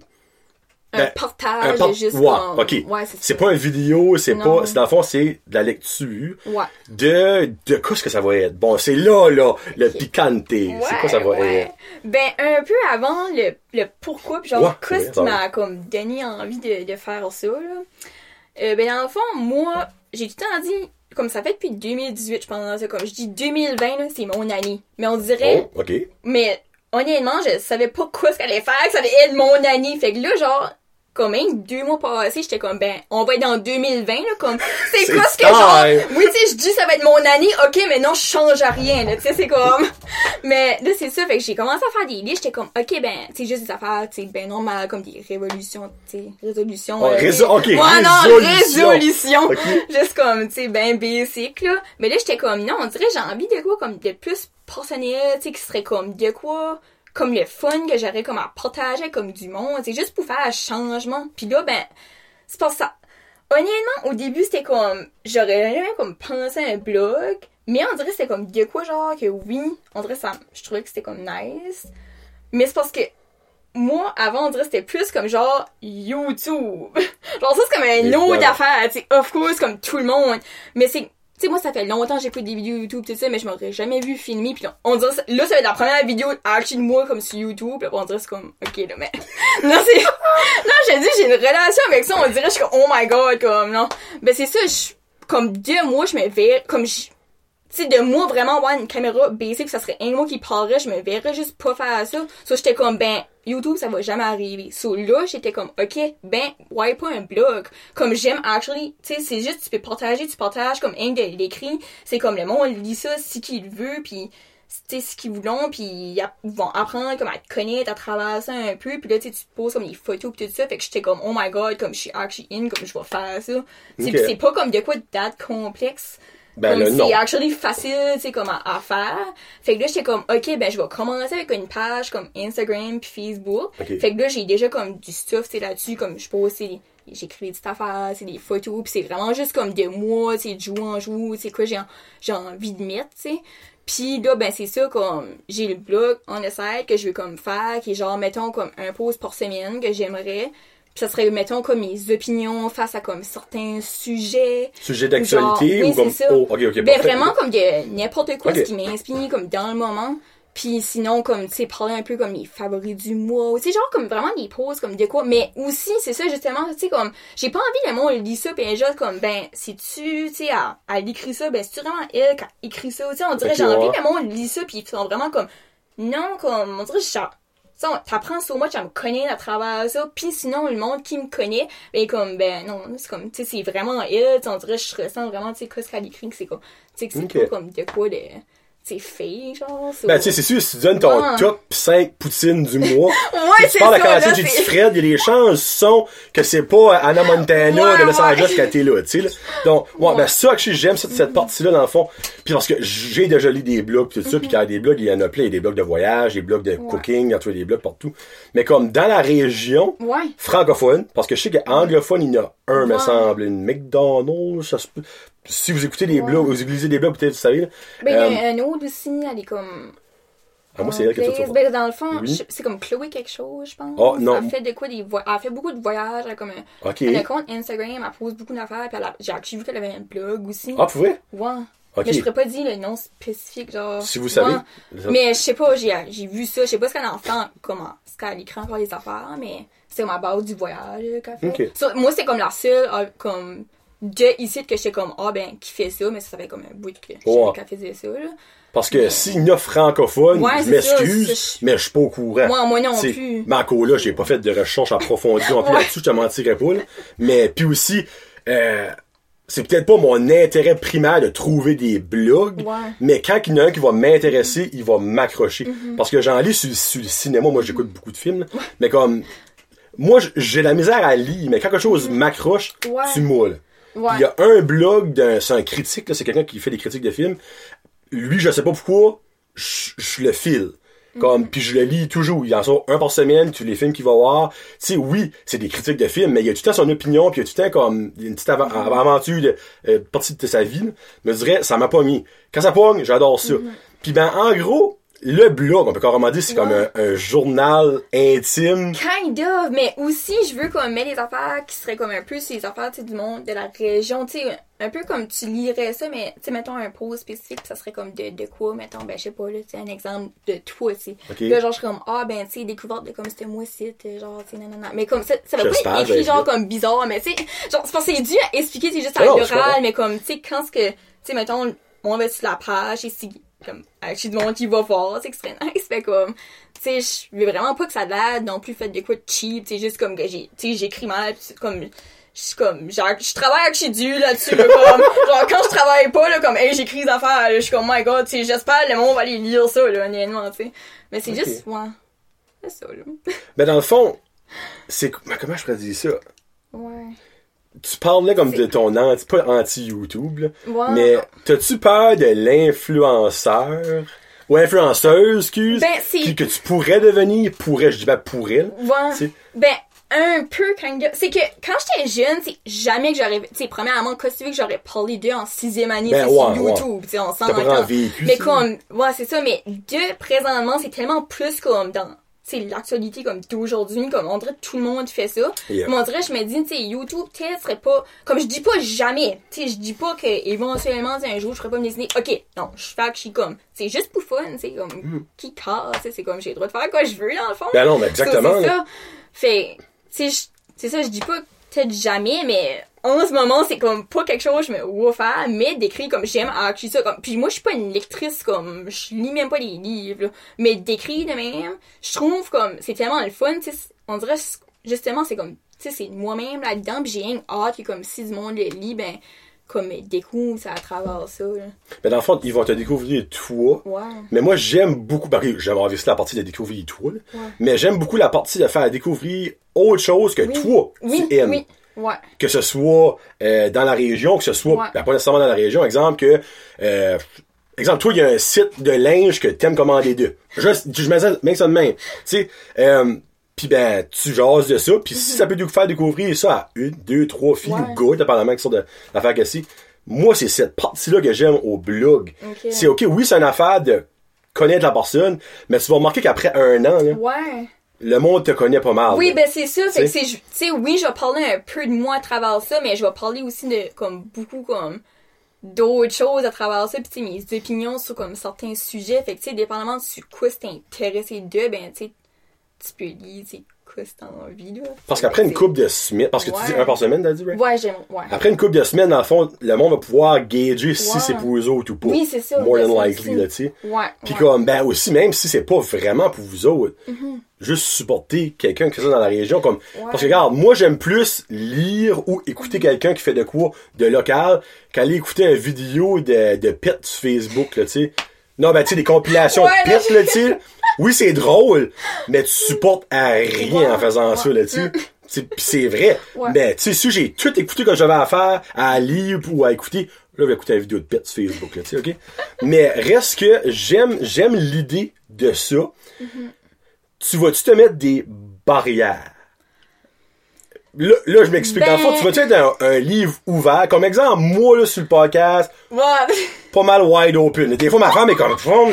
un ben, partage, un juste ouais, c'est pas une vidéo, c'est pas. Dans le fond, c'est de la lecture Ouais. de. De quoi est-ce que ça va être? Bon, c'est là, là, le picante. c'est quoi ça va être? Ben, un peu avant le, le pourquoi, puis genre, qu'est-ce qui m'a comme donné envie de, de faire ça, là. Euh, ben, dans le fond, moi, j'ai tout le temps dit, comme ça fait depuis 2018, je pense, comme je dis 2020, là, c'est mon année. Mais on dirait, Oh, ok. mais honnêtement, je savais pas quoi ce qu'elle allait faire, que ça allait être mon année. Fait que là, genre, comme même deux mois passés, j'étais comme, ben, on va être dans 2020, là, comme, c'est C'est quoi ce que genre, oui, tu sais, je dis ça va être mon année, ok, mais non, je change à rien, là, tu sais, c'est comme, mais là, c'est ça, fait que j'ai commencé à faire des listes, j'étais comme, ok, ben, sais, juste des affaires, tu sais, ben, normal, comme des révolutions, tu sais, résolutions. Oh, euh, ok, ouais, non, résolution. Juste comme, tu sais, ben basic, là. Mais là, j'étais comme, non, on dirait, j'ai envie de quoi, comme, de plus personnel, tu sais, qui serait comme, de quoi, comme le fun que j'aurais comme à partager comme du monde, c'est juste pour faire un changement. Puis là, ben, c'est pour ça. Honnêtement, au début, c'était comme, j'aurais jamais comme pensé à un blog, mais on dirait que c'était comme de quoi, genre, que oui, on dirait ça, je trouvais que c'était comme nice. Mais c'est parce que, moi, avant, on dirait que c'était plus comme genre YouTube. genre ça, c'est comme un autre affaire, tu sais, of course, comme tout le monde. Mais c'est, tu sais, moi, ça fait longtemps que j'écoute des vidéos YouTube, tout ça, mais je m'aurais jamais vu filmer, puis on dirait, ça- là, ça va être la première vidéo actually de moi, comme sur YouTube, là, on dirait, c'est comme, ok, là, mais, non, c'est, non, j'ai dit, j'ai une relation avec ça, on dirait, je suis comme, oh my god, comme, non. Ben, c'est ça, je, comme, de moi, je me verrais, comme, je, tu sais, de moi vraiment avoir une caméra basic, ça serait un mot qui parlerait, je me verrais juste pas faire ça. So, j'étais comme, ben, YouTube, ça va jamais arriver. So, là, j'étais comme, ok, ben, ouais, pas un blog? Comme j'aime, actually, tu sais, c'est juste, tu peux partager, tu partages, comme un de l'écrit. C'est comme le monde lit ça si qu'il veut, puis tu sais, ce qu'ils voulont, puis ils vont apprendre comme à te connaître à travers ça un peu, puis là, tu te poses comme des photos pis tout ça, fait que j'étais comme, oh my god, comme je suis actually in, comme je vais faire ça. C'est Ok. c'est pas comme de quoi de date complexe. Ben là, non. c'est actually facile, tu sais, comme à, à faire. Fait que là, j'étais comme, ok, ben, je vais commencer avec une page comme Instagram puis Facebook. Ok. Fait que là, j'ai déjà comme du stuff, tu sais, là-dessus, comme je pose, j'écris des affaires, c'est des photos, puis c'est vraiment juste comme de moi, c'est de jour en jour, c'est quoi j'ai en- j'ai envie de mettre, tu sais. Puis là, ben, c'est ça, comme, j'ai le blog on the side que je veux comme faire, qui est genre, mettons, comme un post par semaine que j'aimerais. Puis ça serait, mettons, comme mes opinions face à comme certains sujets. Sujet d'actualité Genre, ou comme. ça. Oh. Ben vraiment comme de n'importe quoi ce qui m'inspire comme dans le moment. Puis sinon comme tu sais parler un peu comme les favoris du mois, tu sais genre comme vraiment des poses comme de quoi mais aussi c'est ça justement tu sais comme j'ai pas envie le monde lit ça puis juste comme ben si tu tu sais à, à l'écrit ça ben c'est vraiment elle qui a écrit ça tu sais on dirait j'ai envie ouais. le monde lit ça puis ils sont vraiment comme non comme on dirait genre on- t'apprends so much à me connaître à travers ça puis sinon le monde qui me connaît ben comme ben non c'est comme tu sais c'est vraiment sais, on dirait je ressens vraiment tu sais qu'est-ce qu'elle écrit que c'est comme tu sais que c'est Ok. pas comme de quoi de fake genre Ben, tu sais, c'est sûr, si tu donnes ton top 5 poutines du mois, ouais tu c'est parles à la là, j'ai dit c'est- Fred, il y a des chances sont que c'est pas Anna Montana Ouais, de Los. Angeles qui a été là, tu sais. Donc, ouais, Ouais. ben ça, que j'aime cette, cette partie-là, dans le fond. Puis parce que j'ai déjà lu des blogs, tout ça, puis quand il y a des blogs, il y en a plein. Il y a des blogs de voyage, des blogs de cooking, il y a des blogs partout. Mais comme dans la région francophone, parce que je sais qu'anglophone, il y en a un, me semble, une McDonald's, ça se peut. Si vous écoutez des Ouais. blogs, vous utilisez des blogs, peut-être vous savez, ben il y Euh, a un autre aussi elle est comme ah, moi, c'est elle que tu anglaise. ben dans le fond Oui. c'est comme Chloé quelque chose je pense Oh, non. elle fait de quoi des voy- elle fait beaucoup de voyages elle a comme un Ok. elle a un compte Instagram elle pose beaucoup d'affaires puis elle a- j'ai vu qu'elle avait un blog aussi Ah, pour vrai? ouais Ok. mais je pourrais pas dire le nom spécifique genre Si vous savez. Ouais. Mais je sais pas, j'ai vu ça, je sais pas ce qu'elle en fait, en- comment, ce qu'elle écrit encore les affaires, mais c'est ma base du voyage euh, qu'elle fait. Ok. So, moi, c'est comme la seule, euh, comme, de ici que j'étais comme, ah ben, qui fait ça, mais ça fait comme un bout que Ouais. qu'elle faisait ça, là. Parce que s'il y en a francophone, Ouais, je m'excuse, mais je suis pas au courant. Moi, moi non plus. Mais encore là, j'ai pas fait de recherche approfondie non plus Ouais. là-dessus, je te mentirais pas. là. Mais puis aussi, euh, c'est peut-être pas mon intérêt primaire de trouver des blogs, Ouais. mais quand il y en a un qui va m'intéresser, il va m'accrocher. Mm-hmm. Parce que j'en lis sur, sur le cinéma, moi j'écoute beaucoup de films, mais comme moi j'ai la misère à lire, mais quand quelque chose m'accroche, Mm-hmm. Ouais. tu moules. Ouais. Il y a un blog d'un, c'est un critique, là, c'est quelqu'un qui fait des critiques de films. Lui, je sais pas pourquoi, je, je le file. Comme, puis je le lis toujours. Il en sort un par semaine, tous les films qu'il va voir. Tu sais, oui, c'est des critiques de films, mais il y a tout le temps son opinion, puis il y a tout le temps comme une petite ava- aventure de euh, partie de sa vie. Mais je dirais, ça m'a pas mis. Quand ça pogne, j'adore ça. Puis ben, en gros, le blog, on peut carrément dire, c'est comme un, un journal intime. Kind of, mais aussi, je veux comme mettre des affaires qui seraient comme un peu sur les affaires, du monde, de la région, tu sais, un peu comme tu lirais ça, mais, tu sais, mettons un post spécifique, pis ça serait comme de, de quoi, mettons, ben, je sais pas, là, tu sais, un exemple de toi, tu sais. Ok. Là, genre, je serais comme, ah, ben, tu sais, découverte de comme c'était moi, site, genre, tu sais, nanana. Mais comme, ça, ça va pas être écrit, ben, genre, comme bizarre, mais tu sais, genre, c'est que c'est dû à expliquer, c'est juste à Ah l'oral, mais comme, tu sais, quand ce que, tu sais, mettons, on va sur la page, et si, comme, avec du monde qui va voir, c'est serait nice, fait comme, tu sais, je veux vraiment pas que ça l'air non plus fait de quoi de cheap, c'est juste comme que j'ai, tu sais, j'écris mal, comme, je suis comme, genre, je travaille avec chez Dieu là-dessus, là, comme, genre, quand je travaille pas, là, comme, hey, j'écris des affaires, je suis comme, my god, tu sais, j'espère le monde va aller lire ça, là, honnêtement, tu sais. Mais c'est Ok. juste, ouais. C'est ça, là. Ben, dans le fond, c'est, mais comment je pourrais dire ça? Ouais. Tu parlais comme C'est- de ton anti, pas anti-YouTube, là, Ouais. mais t'as-tu peur de l'influenceur ou influenceuse, excuse, Ben, qui- que tu pourrais devenir, pourrait, je dis pas pourrait, là, Ouais. Ben, un peu, of. C'est que, quand j'étais jeune, c'est jamais que j'aurais, tu sais, premièrement, quand tu veux que j'aurais parlé d'eux en sixième année, Ben, ouais, sur ouais. YouTube, tu sais, on s'en pas Mais ça. comme, ouais, c'est ça, mais de présentement, c'est tellement plus comme dans, c'est l'actualité comme d'aujourd'hui, comme on dirait tout le monde fait ça. Yeah. Mais on dirait, je me dis, tu sais, YouTube, peut-être, serait pas, comme je dis pas jamais, tu sais, je dis pas que éventuellement, un jour, je ferais pas me décider, ok, non, je fais que je suis comme, c'est juste pour fun, c'est comme, qui casse, c'est comme, j'ai le droit de faire quoi je veux, dans le fond. Mm. Ben non, mais exactement. C'est ça. Fait, tu sais, je- c'est ça, je dis pas peut-être jamais, mais en ce moment, c'est comme pas quelque chose que je me vois faire, mais d'écrire comme j'aime actually ça. Comme, puis moi, je suis pas une lectrice, comme, je lis même pas des livres, là. mais d'écrire de même, je trouve comme, c'est tellement le fun, tu on dirait, justement, c'est comme, tu sais, c'est moi-même là-dedans, pis j'ai rien hâte que comme si du monde le lit, ben, comme, découvre ça à travers ça, là. Mais dans le fond, ils vont te découvrir toi. Ouais. Mais moi, j'aime beaucoup, parce que j'aime envie la partie de découvrir toi, là. Ouais. mais j'aime beaucoup la partie de faire découvrir autre chose que Oui. toi, Oui, tu aimes. oui. Ouais. Que ce soit euh, dans la région, que ce soit, Ouais. ben, pas nécessairement dans la région, exemple que, euh, exemple, toi, il y a un site de linge que t'aimes commander d'eux. Je, je mets ça, mets ça de même. Tu sais, euh, pis ben, tu jases de ça, puis si ça peut faire découvrir ça à une, deux, trois filles. Ouais. ou gars, dépendamment qui sont de l'affaire que c'est, moi, c'est cette partie-là que j'aime au blog. C'est ok, oui, c'est une affaire de connaître la personne, mais tu vas remarquer qu'après un an, là, Ouais. Le monde te connaît pas mal. Oui, ben c'est ça. Fait que c'est, tu sais, oui, je vais parler un peu de moi à travers ça, mais je vais parler aussi de comme beaucoup comme d'autres choses à travers ça, puis tu sais, mes opinions sur comme certains sujets. Fait que tu sais, dépendamment de quoi t'es intéressé de, ben tu sais, tu peux lire, tu là. Parce qu'après une coupe de semaines, parce que tu Ouais. dis un par semaine, t'as dit, right? Ouais, j'aime. Ouais. Après une couple de semaines, dans le fond, le monde va pouvoir gager si c'est pour eux autres ou pas. Oui, c'est ça, More than likely, là, tu sais. Ouais. Puis comme, ben aussi, même si c'est pas vraiment pour vous autres, Mm-hmm. juste supporter quelqu'un qui ça dans la région, comme, parce que regarde, moi j'aime plus lire ou écouter quelqu'un qui fait de quoi de local qu'aller écouter une vidéo de, de pets sur Facebook, là, tu sais. Non, ben, tu sais, des compilations de pets, là, tu sais. Oui, c'est drôle, mais tu supportes à rien en faisant ouais. ça, là, tu sais. C'est- pis c'est vrai. Ouais. Mais, tu sais, si j'ai tout écouté que j'avais à faire, à lire ou à écouter, là, je vais écouter la vidéo de pets sur Facebook, là, tu sais, ok? Mais reste que j'aime, j'aime l'idée de ça. Mm-hmm. Tu vas-tu te mettre des barrières? Là, là je m'explique. Dans le fond, Ben- tu vas-tu être un, un livre ouvert? Comme exemple, moi, là, sur le podcast, pas mal wide open. Des fois, ma femme est comme, Fum.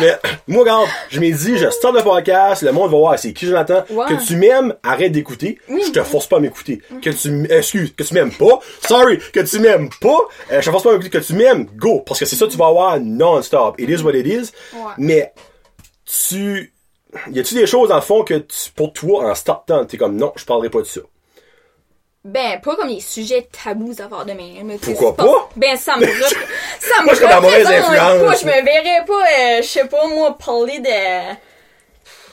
Mais, moi, regarde, je m'ai dit, je start le podcast, le monde va voir c'est qui Jonathan. Ouais. Que tu m'aimes, arrête d'écouter. Oui. Je te force pas à m'écouter. Que tu, excuse, que tu m'aimes pas. Sorry, que tu m'aimes pas. Euh, je te force pas à m'écouter. Que tu m'aimes, go. Parce que c'est ça que tu vas avoir non-stop. It is what it is. Ouais. Mais, tu, y a-tu des choses, le fond, que tu, pour toi, en startant, t'es comme, non, je parlerai pas de ça? Ben, pas comme les sujets tabous à faire de sais, Pourquoi pas? Ben, ça me, ça me Moi, je suis mauvaise influence. pas. Je me verrais pas, euh, je sais pas, moi, parler de...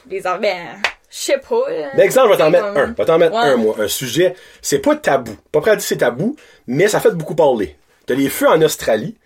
Des... Ben, je sais pas. là. Ben, exemple, je vais t'en mettre comme- un. Je vais t'en mettre Ouais. un, moi. Un sujet, c'est pas tabou. Pas prêt à dire c'est tabou, mais ça fait beaucoup parler. T'as les feux en Australie,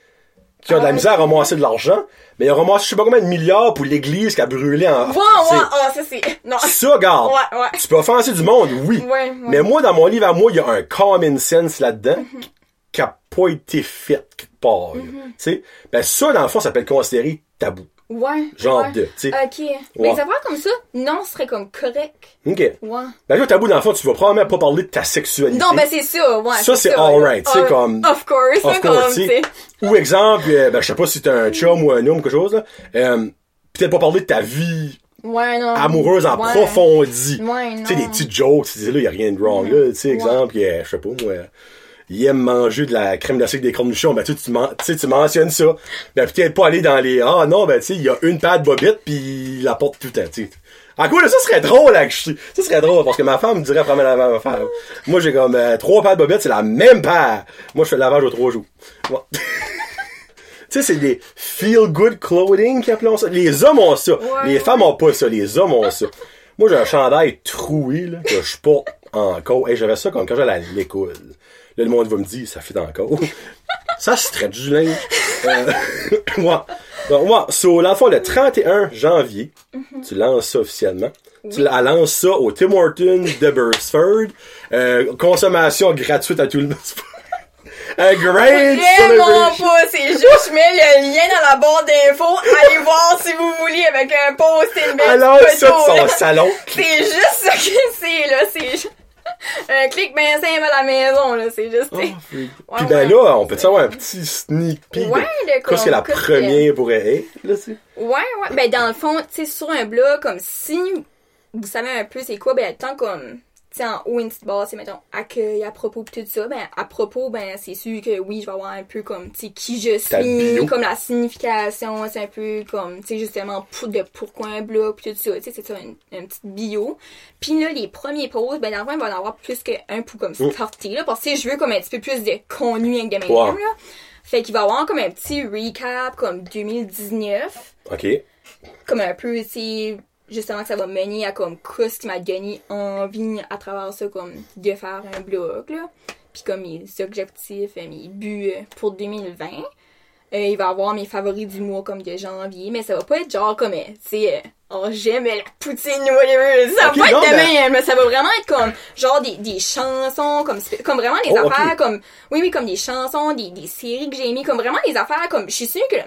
qui ont de la misère à ramasser de l'argent, mais ils ont ramassé je sais pas combien de milliards pour l'église qui a brûlé en... Ouais, ouais, ah, ça c'est... Non. Ça, garde. Ouais, ouais. Tu peux offenser du monde, oui. Ouais, ouais. Mais moi, dans mon livre à moi, il y a un common sense là-dedans Mm-hmm. qui a pas été fait quelque part. là. Tu sais, ben ça, dans le fond, ça peut être considéré tabou. Ouais. Genre ouais. de, tu sais. Ok. Ouais. Mais des affaires comme ça, non, ce serait comme correct. OK. Ouais. Ben là, tabou, dans le fond, tu vas probablement pas parler de ta sexualité. Non, ben c'est ça, ouais. Ça, c'est alright, tu sais, comme- Of course, Of course, comme. Ou exemple, euh, ben, je sais pas si t'es un chum ou un homme ou quelque chose, là. Euh, peut-être pas parler de ta vie Ouais, non. amoureuse en Ouais. profondie. Ouais, non. Tu sais, des petits jokes, tu dis là, y a rien de wrong, là. Tu sais, exemple, je sais pas, moi, il aime manger de la crème glacée avec des cornichons, ben, tu sais, tu mentionnes ça. Ben, peut-être pas aller dans les, ah, non, ben, tu sais, il y a une paire de bobettes pis il la porte tout temps, tu. En quoi, là, ça serait drôle, actually. Ça serait drôle, parce que ma femme me dirait après la ma femme. Moi, j'ai comme, euh, trois paires de bobettes, c'est la même paire. Moi, je fais le lavage aux trois jours. Ouais. Tu sais, c'est des feel-good clothing qui appelons ça. Les hommes ont ça. Ouais, les femmes ont pas ça. Les hommes ont ça. Moi, j'ai un chandail troué, là, que je porte encore. Hey, j'avais ça comme quand j'allais à l'école. Là, le monde va me dire, ça fait encore. ça se traite du linge. Euh, moi. Donc, moi, so, dans le fond, le 31 janvier, tu lances ça officiellement. Tu la- lances ça au Tim Hortons de Bursford. Euh, consommation gratuite à tout le monde. Un great Vraiment pas, c'est juste, je mets le lien dans la barre d'infos, allez voir si vous voulez avec un post et une belle Alors, ça de son salon. C'est juste ça que c'est, là, c'est ju- Un clic ben simple à la maison, là, c'est juste... Oh, Ouais, freak. Ouais, Puis ben là, on peut savoir un petit sneak peek Ouais, de comme- qu'est-ce que la première pourrait être, là, tu sais. Ouais, ouais. Ben, dans le fond, tu sais, sur un blog, comme si vous savez un peu c'est quoi, ben, tant comme, tu sais, en haut, une petite barre, c'est, mettons, accueil, à propos, pis tout ça, ben, à propos, ben, c'est sûr que oui, je vais avoir un peu comme, tu sais, qui je suis, comme la signification, c'est un peu comme, tu sais, justement, pour, de pourquoi un blog, pis tout ça, tu sais, c'est ça, une, une petite bio. Puis là, les premiers posts, ben, dans le fond, il va en avoir plus qu'un pour comme starter, là, parce que tu sais, je veux comme un petit peu plus de contenu avec de mes Ouais. là. Fait qu'il va y avoir comme un petit recap, comme 2019 OK. comme un peu, c'est justement que ça va mener à comme quoi ce qui m'a donné envie à travers ça, comme de faire un blog, là. Puis comme mes objectifs, euh, mes buts pour 2020. Euh, il va avoir mes favoris du mois comme de janvier, mais ça va pas être genre comme, euh, tu sais, euh, oh j'aime la poutine, whatever. Ça va pas non, être de même, mais ça va vraiment être comme, genre des, des chansons, comme, comme vraiment des Oh, affaires, comme, oui, oui, comme des chansons, des, des séries que j'ai aimées, comme vraiment des affaires, comme, je suis sûre que,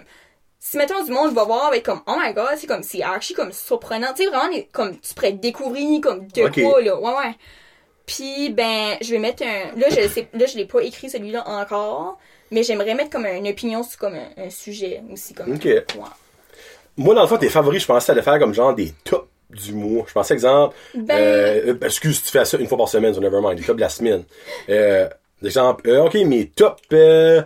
si mettons du monde va voir avec comme oh my god c'est comme c'est archi comme surprenant tu sais vraiment comme tu pourrais découvrir comme de quoi là ouais ouais puis ben je vais mettre un là je sais là je l'ai pas écrit celui-là encore mais j'aimerais mettre comme une opinion sur comme un, un sujet aussi comme Ok. ouais. Moi, dans le fond, tes favoris, je pensais à le faire comme genre des tops du mois. Je pensais, exemple, Ben- euh, excuse, tu fais ça une fois par semaine, so never mind, les tops de la semaine. Euh, exemple, euh, ok, mes tops, euh,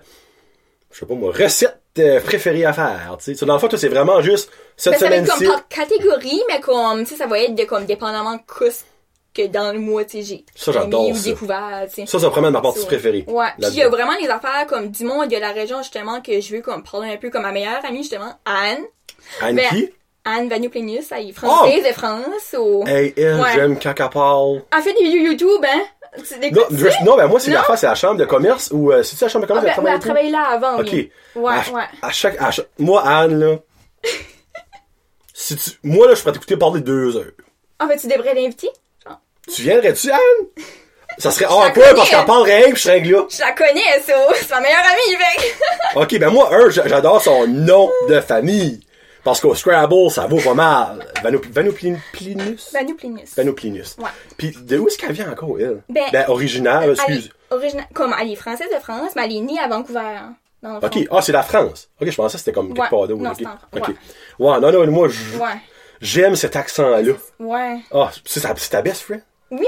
je sais pas moi, recettes préférées à faire, tu sais. So, dans le fond, c'est vraiment juste cette Ben, ça va être semaine-ci. comme par catégorie mais comme tu sais ça va être de comme dépendamment de que dans le mois tu sais j'ai Ça, j'adore ou ça. découvert Ça, c'est vraiment ma partie Ça. préférée. Ouais. Puis il y a vraiment des affaires comme du monde de la région justement que je veux comme parler un peu comme ma meilleure amie justement Anne. Anne Ben, qui? Anne Vanoplinus, elle est française de France. Au... Hey, elle, Ouais. j'aime quand elle parle. Elle fait des vidéos YouTube, hein? Non, je- non, ben moi, c'est Non? l'affaire, c'est la chambre de commerce ou euh, c'est-tu la chambre de Ah, commerce ben, qu'elle ouais, elle travaille travaillait là avant, Ok. oui. Ouais, à, ouais. à chaque, à chaque- moi, Anne, là, si tu, moi, là, je pourrais t'écouter parler deux heures. En fait, tu devrais l'inviter. Tu viendrais-tu, Anne? Ça serait la hors quoi, parce qu'elle parle rien que je serais là. Je la connais, ça. C'est ma meilleure amie, mec. Ok, ben moi, un, j'a- j'adore son nom de famille. Parce qu'au Scrabble, ça vaut pas mal. Vanop- Vanoplinus? Vanoplinus. Vanoplinus. Ouais. Puis de où est-ce qu'elle vient encore, elle? Ben, Ben, originale, excuse. origina- Comme elle est française de France, mais elle est née à Vancouver. hein, Dans le fond. Ok, ah, c'est la France. Ok, je pensais que c'était comme quelque Ouais. part d'autre. Non, ok. c'est en France. Ok. Ouais. Ouais, non, non, moi, j'aime cet accent-là. Ouais. Ah, c'est ta, c'est ta best friend? Oui, oui.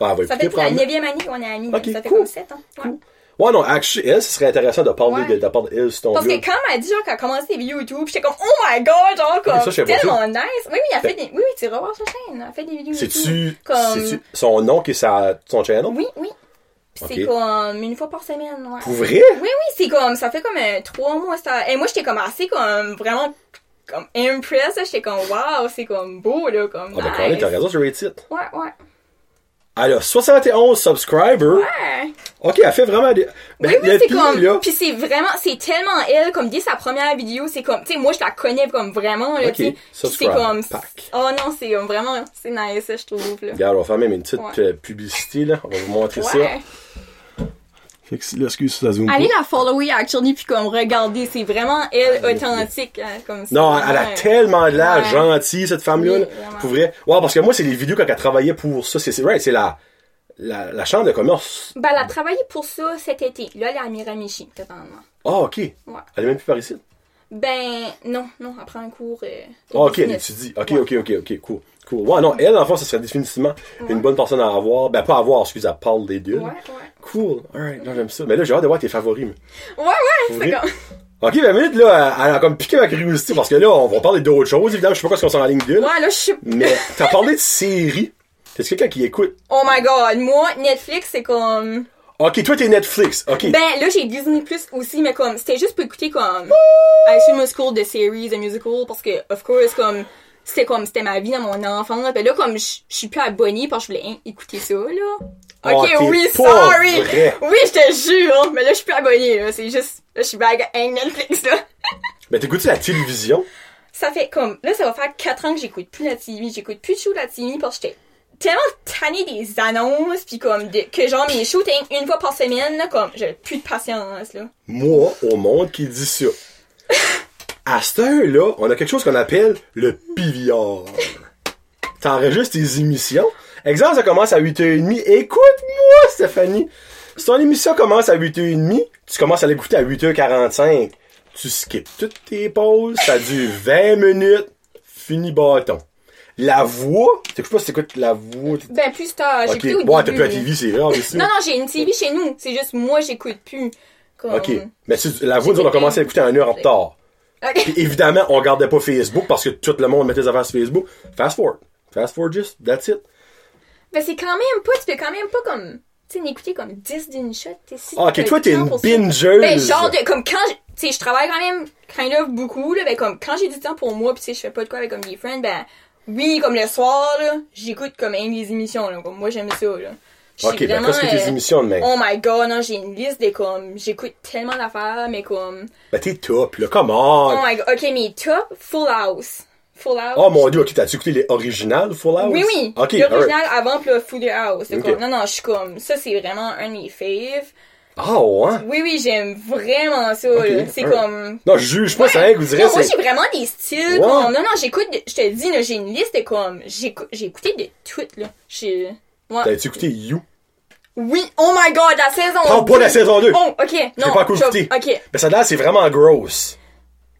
Ah, elle va Ça fait la probablement. neuvième année qu'on est amis. Ok, ça fait cool. comme sept ans. Ouais. Ouais, non, actually, elle, ce serait intéressant de parler Ouais. de, de, part elle sur ton Parce que quand elle m'a dit genre qu'elle a commencé des vidéos YouTube, j'étais comme oh my god, genre comme ça, sais pas tellement nice. Oui oui, elle fait des oui oui, tu voir sa chaîne, elle fait des vidéos YouTube. C'est-tu, comme c'est-tu son nom qui est sa, son channel? Oui oui. Puis Ok. C'est comme une fois par semaine, ouais. Pour vrai? Oui oui, c'est comme ça fait comme euh, trois mois ça. Et moi j'étais comme assez comme vraiment comme impressed, j'étais comme wow, c'est comme beau là comme Ah, ben, nice. t'as raison, it. Ouais ouais. Elle a 71 subscribers. Ouais. Ok, elle fait vraiment des, ben, oui, c'est comme. là. Puis c'est vraiment, c'est tellement elle, comme dès sa première vidéo, c'est comme, tu sais, moi je la connais comme vraiment, là, Ok, tu sais. Puis C'est comme. pack. Oh non, c'est comme vraiment, c'est nice, je trouve, là. Regarde, on va faire même une petite Ouais. euh, publicité, là. On va vous montrer ça. Fait que si- là, excuse, ça zoom Allez pas. la follower actually puis comme regarder, c'est vraiment elle authentique, hein, comme ça. Non, elle a tellement de l'air Ouais. gentille, cette femme-là. Oui, là. Pour vrai. Ouais, parce que moi, c'est les vidéos quand elle travaillait pour ça. C'est, right, c'est la, la, la chambre de commerce. Ben, elle a travaillé pour ça cet été. Là, elle est à Miramichi, totalement. Ah, ok. Elle est même plus par ici? Ben, non, non, elle prend un cours. Euh, Ah, ok, elle business. étudie. Ok, Ouais. ok, ok, ok, cool. Cool. Ouais, non, elle, en fait, ça serait définitivement une bonne personne à avoir. Ben, pas à avoir, excuse, elle parle des deux. Ouais, ouais. Cool. Alright, non, j'aime ça. Mais là, j'ai hâte de voir tes favoris. mais- Ouais, ouais, c'est comme. Ok, ben, minute, là, elle a comme piqué ma curiosité parce que là, on va parler d'autres choses. Évidemment, je sais pas quoi ce qu'on s'en en ligne d'une. Ouais, là, je suis. Mais t'as parlé de séries. T'es quelqu'un qui écoute? Oh my god, moi, Netflix, c'est comme. Ok, toi, t'es Netflix. Ok. Ben, là, j'ai Disney Plus aussi, mais comme, c'était juste pour écouter comme. High School Musical, de series, de musical, parce que, of course, comme. C'était comme, c'était ma vie dans mon enfance. Ben là, comme, je je suis plus abonnée parce que je voulais hein, écouter ça, là. Ok, oui, sorry! vrai. Oui, je te jure! Mais là, je suis plus abonnée, là. C'est juste, là, je suis bague à Netflix, là. Ben, t'écoutes la télévision? Ça fait comme, là, ça va faire 4 ans que j'écoute plus la TV. J'écoute plus de show de la TV parce que j'étais tellement tannée des annonces pis comme de, que genre mes étaient une fois par semaine, là, comme, j'ai plus de patience, là. Moi, au monde qui dit ça. À cette heure-là, on a quelque chose qu'on appelle le PVR. T'enregistres tes émissions. Exemple, ça commence à 8h30. Écoute-moi, Stéphanie. Si ton émission commence à 8h30, tu commences à l'écouter à 8h45. Tu skips toutes tes pauses, ça dure 20 minutes, fini bâton. La voix, t'écoutes pas si t'écoutes la voix? Ben, plus tard, j'ai Ok, écouté au ouais, t'as plus la TV, c'est plus. Non, non, j'ai une TV chez nous. C'est juste moi, j'écoute plus. Comme... Ok. Mais la voix, on a commencé à l'écouter à une heure en retard. Ok. Puis évidemment, on gardait pas Facebook parce que tout le monde mettait des affaires sur Facebook. Fast forward. Fast forward just, that's it. Ben, c'est quand même pas, tu peux quand même pas comme, tu sais, n'écouter comme 10 d'une shot. Si Ah, ok, toi, t'es une bingeuse. Ben, genre de, comme quand, tu sais, je travaille quand même, kind of, beaucoup, là, ben, comme, quand j'ai du temps pour moi, pis tu sais, je fais pas de quoi avec comme des friends, ben, oui, comme le soir, là, j'écoute comme même les émissions, là, comme moi, j'aime ça, là. Ok, ben, vraiment, qu'est-ce que tes euh, émissions de même? Oh my god, non, j'ai une liste de comme, j'écoute tellement d'affaires, mais comme, Ben, t'es top, là. Come oh my god, ok, mes top, Full House. Full House. Oh mon dieu, ok, t'as-tu écouté les originales Full House? Oui, oui. Ok, L'original avant puis le Fuller House. Comme, non, non, je suis comme, ça c'est vraiment un de mes faves. Ah, ouais? Oui, oui, j'aime vraiment ça. là. C'est comme. Non, je juge pas, c'est rien que vous direz, Non, moi j'ai vraiment des styles. Ouais. Comme, non, non, j'écoute, je te dis, là, j'ai une liste de comme, j'écoute- j'ai écouté de tout, là. J'ai. Ouais. T'as-tu écouté You? Oui, oh my god, la saison Parle pas de la saison 2. Oh, ok, non. pas encore je- écouté. Ok. Ben, ça l'air, c'est vraiment gross.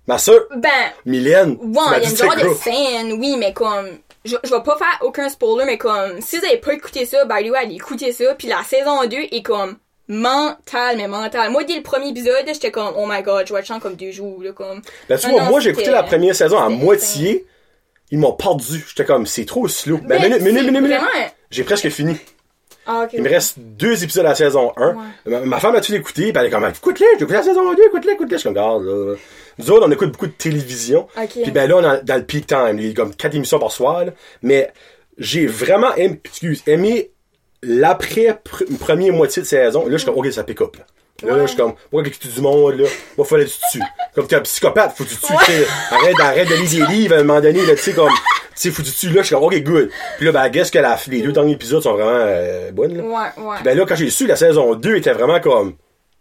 Ma soeur, Ben, Mylène, Ouais, il y a une genre de scène, oui, mais comme, je, je vais pas faire aucun spoiler, mais comme, si vous avez pas écouté ça, by the way, allez écouter ça, puis la saison 2 est comme, mental, mais mental. Moi, dès le premier épisode, j'étais comme, oh my god, je vois le champ comme deux jours, là, comme. Ben, tu vois, moi, j'ai écouté la première saison à moitié. Ils m'ont perdu. J'étais comme, c'est trop slow. Ben, minute, minute, minute, J'ai presque fini. Ah. Il me reste deux épisodes à la saison 1. Ouais. Ma, ma femme a tout écouté, pis elle est comme, écoute-les, j'ai écouté la saison 2, écoute-les, écoute-les. Je suis comme, regarde, là. Nous autres, on écoute beaucoup de télévision. Ok. Puis ben là, on est dans le peak time. Il y a comme quatre émissions par soir, là. Mais j'ai vraiment aimé, excuse, aimé l'après pr- première moitié de saison. Là, je suis comme, ok, ça pick up, là. Là, Ouais. je suis comme, moi, avec du monde, là, moi, fallait que tu tues. Comme t'es un psychopathe, faut que tu tues, Ouais. tu. Arrête, arrête de lire des livres à un moment donné, là, tu sais, comme, tu sais, faut que tu tues, là, je suis comme, ok, good. Puis là, ben, guess que la, les deux derniers épisodes sont vraiment, euh, bonnes, là. Ouais, ouais. Ben là, quand j'ai su la saison 2 était vraiment comme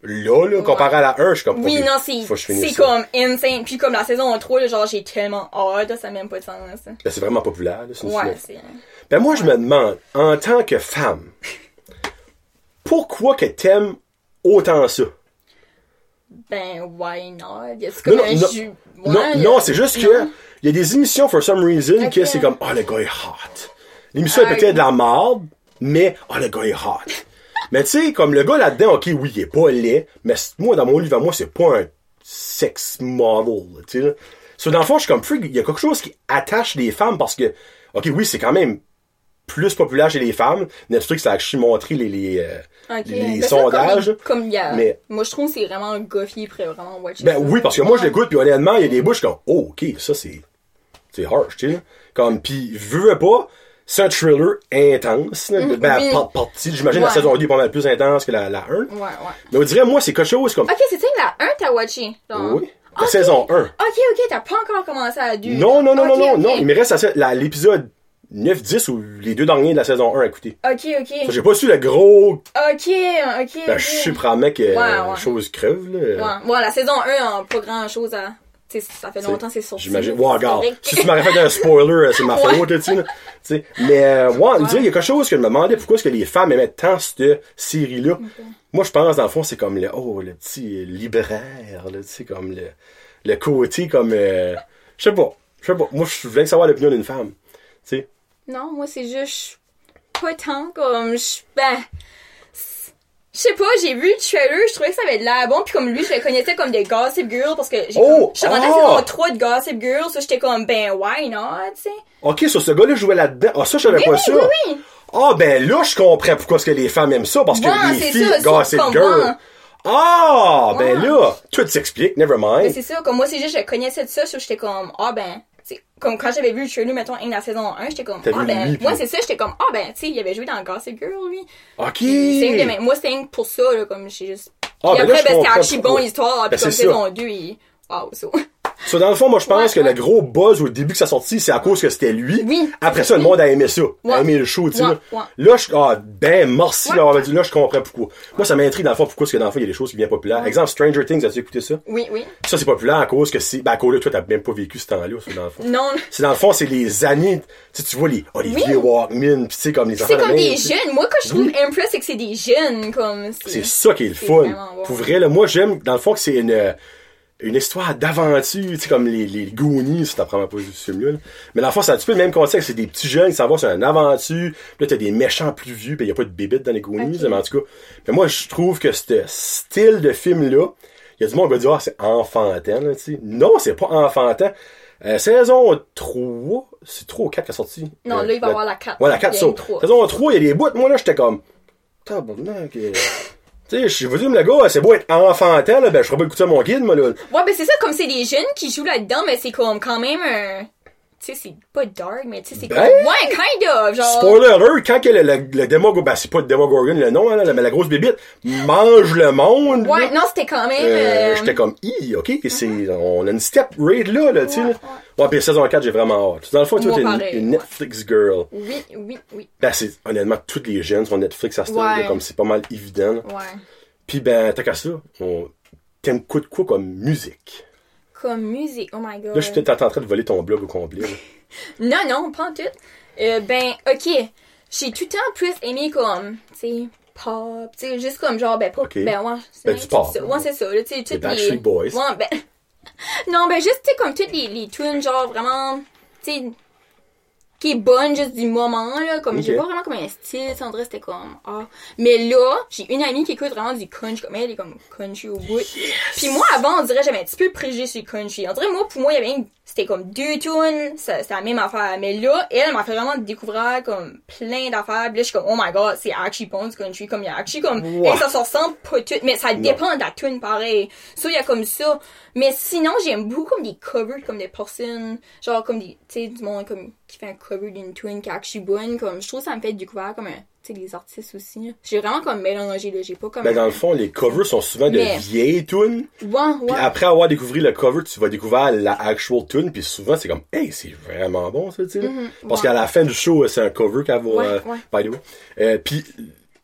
là, là, comparé à la 1, je suis comme oui, non, c'est, c'est comme insane. Puis comme la saison 3, là, genre, j'ai tellement hâte, ça n'a même pas de sens, ça. Ben, c'est vraiment populaire, là, c'est Ouais, c'est. Ben moi, je me demande, en tant que femme, pourquoi que t'aimes autant ça? Ben, why not? Non, comme non, non, non, Ouais, y a- non, c'est juste que il y a des émissions, for some reason, Ok. que c'est comme, oh, le gars est hot. L'émission est Ah, peut-être de la marde, mais, oh, le gars est hot. Mais tu sais, comme le gars là-dedans, ok, oui, il est pas laid, mais moi, dans mon livre à moi, c'est pas un sex model, tu sais. So, dans le fond, je suis comme, freak, il y a quelque chose qui attache les femmes parce que, ok, oui, c'est quand même plus populaire chez les femmes. Netflix a actually montré les, les, euh, Ok. les Ben, ça, sondages. Comme, comme il y a. Mais- Moi, je trouve que c'est vraiment goffier pour vraiment watcher Ben ça. oui, parce que moi, je l'écoute, puis honnêtement, il y a des bouches comme, oh, ok, ça, c'est, c'est harsh, tu sais. Comme, pis, veux pas, c'est un thriller intense, là. ben, oui. par partie, j'imagine la Ouais. saison 2 est pas mal plus intense que la, la 1. Ouais, ouais. Mais on dirait, moi, c'est quelque chose comme, Ok, c'est ça, la 1 t'as watché. genre? oui, la saison 1. Ok, ok, t'as pas encore commencé à 2. Non, non, non, Ok, non, non, il me reste à- la- l'épisode 9, 10 ou les deux derniers de la saison 1 à écouter. Ok, ok. J'ai pas su le gros, Ok, ok. ben, je probablement que, Ouais, ouais. chose creuve, là. Ouais, ouais, la saison 1 a pas grand chose à. Ça fait longtemps que c'est sorti. J'imagine. c'est regarde. Si tu m'aurais fait un spoiler, euh, c'est ma faute, tu sais. Mais, euh, ouais, on dirait, il y a quelque chose que je me demandais pourquoi est-ce que les femmes aimaient tant cette série-là? Moi, je pense, dans le fond, c'est comme le, oh, le petit libraire, tu sais, comme le, le côté comme, euh, je sais pas. Je sais pas. Moi, je voulais savoir l'opinion d'une femme. Tu sais. Non, moi, c'est juste. Pas tant comme. je- Ben. Je sais pas, j'ai vu le trailer, je trouvais que ça avait de l'air bon, puis comme lui, je le connaissais comme des Gossip Girl, parce que j'ai Oh! je suis rentrée à Ah! saison 3 de Gossip Girl, ça j'étais comme, ben, why not, tu sais? Ok, sur ce gars-là jouait là-dedans. Ah, ça, Oui, pas oui, ça. oui, oui. Ah, ben là, je comprends pourquoi est-ce que les femmes aiment ça, parce que Ouais, les c'est filles, ça, Gossip Girl. moi. Ah, ben Ouais. là, tout s'explique, never mind. c'est ça, comme moi, c'est juste, je connaissais de ça, so j'étais comme, ah ben, sais, comme quand j'avais vu le trailer, mettons, in la saison 1, j'étais comme, ah ben, lui, moi c'est ça, j'étais comme, ah ben, tu sais, il avait joué dans Gossip Girl, lui. Ok. Une mes- moi, que pour ça, là, comme j'ai juste. Ah, Puis ben là, après, je ben, c'était archi bon l'histoire, Ben, puis comme c'est saison 2, il. Wow, ça. So, dans le fond, moi, je pense Ouais, que ouais. le gros buzz au début que ça sortit, c'est à cause que c'était lui. Oui. Après ça, le monde a aimé ça. A Ouais. aimé le show, tu sais. Là. Là, je, ah, ben, merci d'avoir dit, là, je comprends pourquoi. Moi, ça m'intrigue dans le fond, pourquoi, parce que dans le fond, il y a des choses qui viennent populaires. Exemple, Stranger Things, as-tu écouté ça? Oui, oui. Ça, c'est populaire à cause que c'est, ben, à cause de toi, t'as même pas vécu ce temps-là, dans le fond. Non. C'est dans le fond, c'est les années, tu tu vois les Olivier Oui. Walkman, pis tu sais, comme les C'est enfants de comme des jeunes. Moi, quand je trouve impress, c'est que c'est des jeunes, comme. C'est ça qui est le c'est fun. Pour vrai, là, moi, j'aime, dans le fond, que c'est une, euh, une histoire d'aventure, tu sais, comme les, les Goonies, si t'apprends pas ce film-là. là. Mais dans le fond, c'est un petit peu le même concept, c'est des petits jeunes qui s'en vont sur une aventure, puis là, t'as des méchants plus vieux, pis y a pas de bébites dans les Goonies, Ok. mais en tout cas. Mais moi, je trouve que ce style de film-là, il y a du monde qui va dire, ah, c'est enfantin, là, tu sais. Non, c'est pas enfantin. Euh, saison 3, c'est 3 ou 4 qui est sorti. Non, Euh, là, il va y avoir la 4. Ouais, la 4 Il y a ça. Saison 3, il y a des bouts, moi, là, j'étais comme, tabarnak, euh, Tu sais, je vous dis, le gars, c'est beau être enfantin, là, ben, je serais pas écouter mon guide, moi, là. Ouais, ben c'est ça, comme c'est des jeunes qui jouent là-dedans, mais c'est comme quand même un. Tu sais, c'est pas dark, mais tu sais, c'est Ben, comme. Ouais, kind of. Genre. Spoiler alert, quand que le, le, le Demogorgon, ben, c'est pas le Demogorgon, le nom, hein, mais la grosse bébite, mange le monde, Ouais, là. non, c'était quand même. Euh, euh, J'étais comme, hi, ok, c'est, on a une step rate là, là, tu sais, Ouais, pis saison 4, j'ai vraiment hâte. Dans le fond, toi, Moi, t'es une. Netflix girl. Oui, oui, oui. Ben, c'est, honnêtement, toutes les jeunes sont Netflix à ce temps-là, Ouais. comme c'est pas mal évident, là. Ouais. Pis ben, t'as qu'à ça, on, t'aimes quoi de quoi comme musique? Comme oh my god. Là, je suis peut-être en train de voler ton blog au complet, là. Non, non, pas en tout. Euh, ben, ok. J'ai tout le temps plus aimé comme, tu sais, pop, tu sais, juste comme genre, ben, pas, Ok. ben, ouais, c'est Ben, du pop. ça. Ouais, c'est ça, là, tu sais, Backstreet les... Boys. Ouais, ben, non, ben, juste, tu sais, comme toutes les, les tunes, genre, vraiment, tu sais, qui est bonne juste du moment, là, comme, j'ai Ok. pas vraiment comme un style, dirait que c'était comme, ah. Mais là, j'ai une amie qui écoute vraiment du country, comme elle, est comme country au bout. Puis moi, avant, on dirait, j'avais un petit peu préjugé sur le country. On dirait, moi, pour moi, il y avait une- c'était comme deux tunes, c'était la même affaire. Mais là, elle m'a fait vraiment découvrir comme plein d'affaires. Puis là, je suis comme, oh my god, c'est actually bon du country. Comme, il y a actually comme, Wow. hey, ça se ressemble pas tout. Mais ça dépend de la tune, pareil. Ça, il y a comme ça. Mais sinon, j'aime beaucoup comme des covers, comme des personnes, genre comme des, tu sais, du monde comme, qui fait un cover d'une tune qui est actually bonne. Comme, je trouve que ça me fait découvrir comme un, les artistes aussi. J'ai vraiment comme mélangé, là. J'ai pas comme. Ben, dans le fond, les covers sont souvent de vieilles tunes. Ouais, ouais. Puis après avoir découvert le cover, tu vas découvrir la actual tune, puis souvent c'est comme, hey, c'est vraiment bon ça, tu sais. là. Parce ouais. qu'à la fin du show, c'est un cover qu'elle va, Ouais, euh, by the way. Euh, puis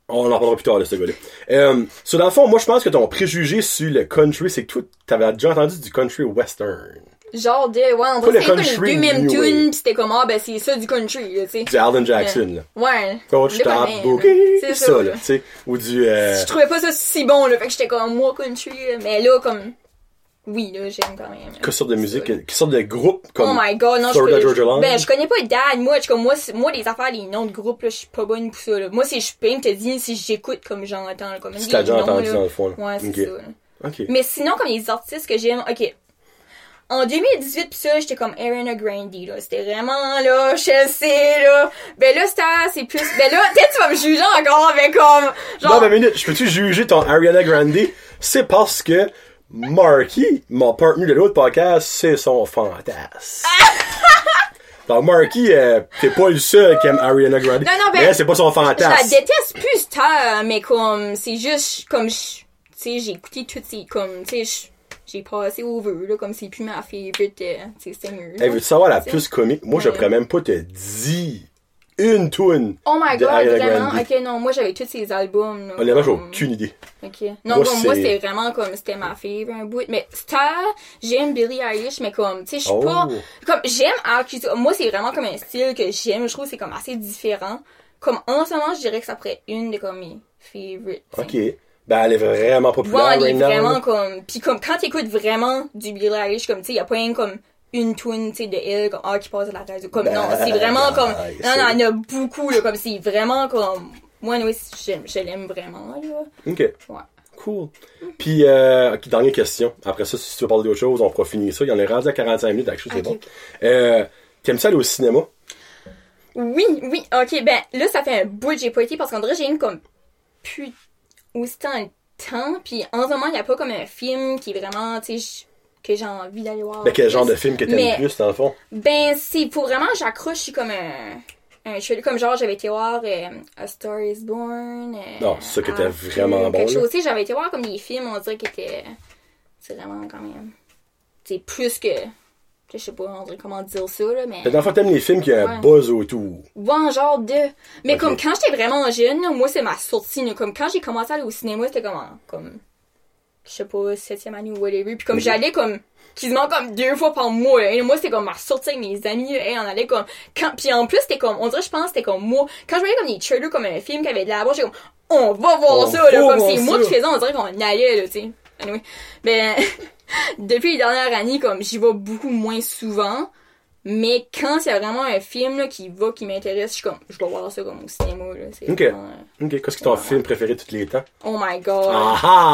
on en parlera plus tard de ce gars-là. Euh, so, dans le fond, moi je pense que ton préjugé sur le country, c'est que toi, t'avais déjà entendu du country western. Genre de, ouais, on country comme les deux mêmes tunes, pis c'était comme, ah, ben c'est ça du country, là, tu sais. Du Alden Jackson, là. Ouais. Coach Top Boogie, C'est ça, là, tu sais. Ou du, euh, Je trouvais pas ça si bon, là, fait que j'étais comme, moi, country, mais là, comme, oui, là, j'aime quand même. quelle sorte de musique, quelle sorte de groupe, comme, Oh my god, non, je ben, je connais pas Dad, moi, je, comme, moi, moi, les affaires, les noms de groupes, là, je suis pas bonne pour ça, là. Moi, c'est, je même te dire si j'écoute comme j'entends, comme Si t'as déjà noms, entendu dans le fond. Ouais, c'est ça. Mais sinon, comme les artistes que j'aime, ok. En 2018, pis ça, j'étais comme Ariana Grande, là. C'était vraiment, là, Chelsea, là. Ben là, c'est plus, ben là, peut-être tu vas me juger encore avec comme, genre, Non, mais minute, je peux-tu juger ton Ariana Grande? C'est parce que Marky, mon partenaire de l'autre podcast, c'est son fantasme. Donc, Marky, euh, t'es pas le seul qui aime Ariana Grande. Non, non, ben, Mais c'est pas son je la fantasme. déteste plus tard, mais comme, c'est juste, comme, tu sais, j'ai écouté toutes ces, comme, tu sais, je- j'ai passé over, là, comme c'est plus ma favorite, euh, sais, singer, là. Hey, veux-tu savoir la plus comique? Moi, je Ouais. pourrais même pas te dire une tune. Oh my god, vraiment? Grande. Ok, non, moi j'avais tous ces albums. là, Honnêtement, j'ai comme- aucune idée. Ok. Non, Moi, comme moi, c'est- c'était vraiment comme, c'était ma favorite, un bout. Mais Star, j'aime Billie Eilish, mais comme, tu sais, je suis Oh. pas, comme, j'aime Arcus. Moi, c'est vraiment comme un style que j'aime. Je trouve que c'est comme assez différent. Comme, en ce moment, je dirais que ça pourrait être une de comme mes favorites. Ok. Ben, elle est vraiment Ouais, populaire elle est right vraiment comme, pis comme, quand t'écoutes vraiment du Billie Eilish, comme, tu sais, y a pas rien comme, une tune, tu sais, de elle, comme, ah, qui passe à la radio. Comme, non, c'est vraiment Ben, comme, non, non, il y en a beaucoup, là, comme, c'est vraiment comme, moi, oui, j'aime, je l'aime vraiment, là. Ok. Ouais. Cool. Puis, euh, dernière question. Après ça, si tu veux parler d'autre chose, on pourra finir ça. Il y en est rendu à 45 minutes, actually, c'est bon. Euh, T'aimes ça aller au cinéma? Oui, oui, ok, ben là ça fait un bout que j'ai pas été parce qu'en vrai j'ai une comme plus aussi temps le temps, puis en ce moment il y a pas comme un film qui est vraiment, tu sais, que j'ai envie d'aller voir. Ben, quel genre de film que t'aimes Mais- le plus, dans le fond? Ben c'est pour vraiment j'accroche, je suis comme un, un je suis comme genre j'avais été voir euh, A Star Is Born. euh, Non, c'est ça qui était vraiment bon, Quelque chose, tu sais, j'avais été voir comme des films, on dirait qu'ils étaient, c'est vraiment quand même c'est plus que. Je sais pas, on dirait comment dire ça, là, mais. Dans le fond, t'aimes les films qui ont un Ouais. buzz autour. Ouais, genre de. Mais comme quand j'étais vraiment jeune, moi, c'est ma sortie. là. Comme quand j'ai commencé à aller au cinéma, c'était comme. en- comme je sais pas, septième année ou whatever. Puis comme j'allais comme. quasiment comme deux fois par mois. là. Et moi, c'était comme ma sortie avec mes amis. Et on allait comme. Quand... Puis en plus, c'était comme. On dirait, je pense, c'était comme moi. Quand je voyais comme des trailers, comme un film qui avait de la bas j'étais comme. On va voir On ça, là. Comme c'est moi qui faisais, on dirait qu'on allait, là, tu sais. Anyway. Ben. depuis les dernières années, comme j'y vais beaucoup moins souvent. Mais quand il y a vraiment un film là, qui va, qui m'intéresse, je suis comme, je vais voir ça comme au cinéma. Là. Ok. vraiment, euh, Ok, qu'est-ce que ton film préféré de tous les temps? oh my god.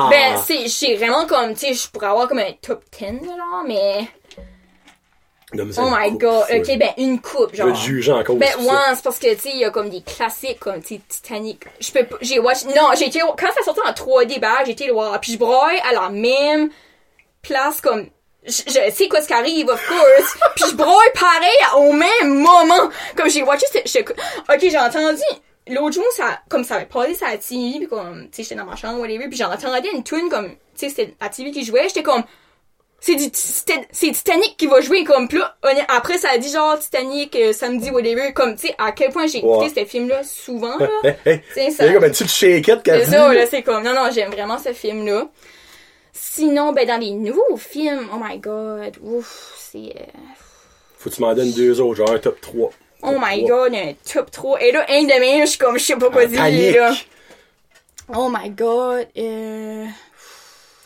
Ben, c'est, vraiment comme, tu sais, je pourrais avoir comme un top 10, là, genre, mais. Non, mais Oh my coupe, god. Ok, ben, une coupe, Je genre. te juger encore. Ben, c'est ça. ouais, c'est parce que, tu sais, il y a comme des classiques, comme, tu sais, Titanic. Je peux pas, j'ai watch, non, j'ai été, quand ça sortait en 3D, bah, j'ai été le voir. Puis je broye à la même place, comme, je, je sais quoi ce qui arrive, of course. Puis je broye pareil au même moment. Comme j'ai watché, je- ok, j'ai entendu, l'autre jour, ça, comme ça avait passé la TV, puis comme, tu sais, j'étais dans ma chambre, whatever, puis j'entendais une tune comme, tu sais, c'était la TV qui jouait, j'étais comme, c'est du c'est Titanic qui va jouer comme plus après ça a dit genre Titanic euh, samedi whatever comme tu sais à quel point j'ai écouté Ouais. ce film là souvent là C'est comme une petite shakeette c'est ça là c'est comme non non j'aime vraiment ce film là sinon ben dans les nouveaux films oh my god ouf c'est euh, Faut que tu m'en donnes deux autres, genre un top 3. oh my god un top 3 et là un de mes je suis comme je sais pas quoi dire Panique! là oh my god euh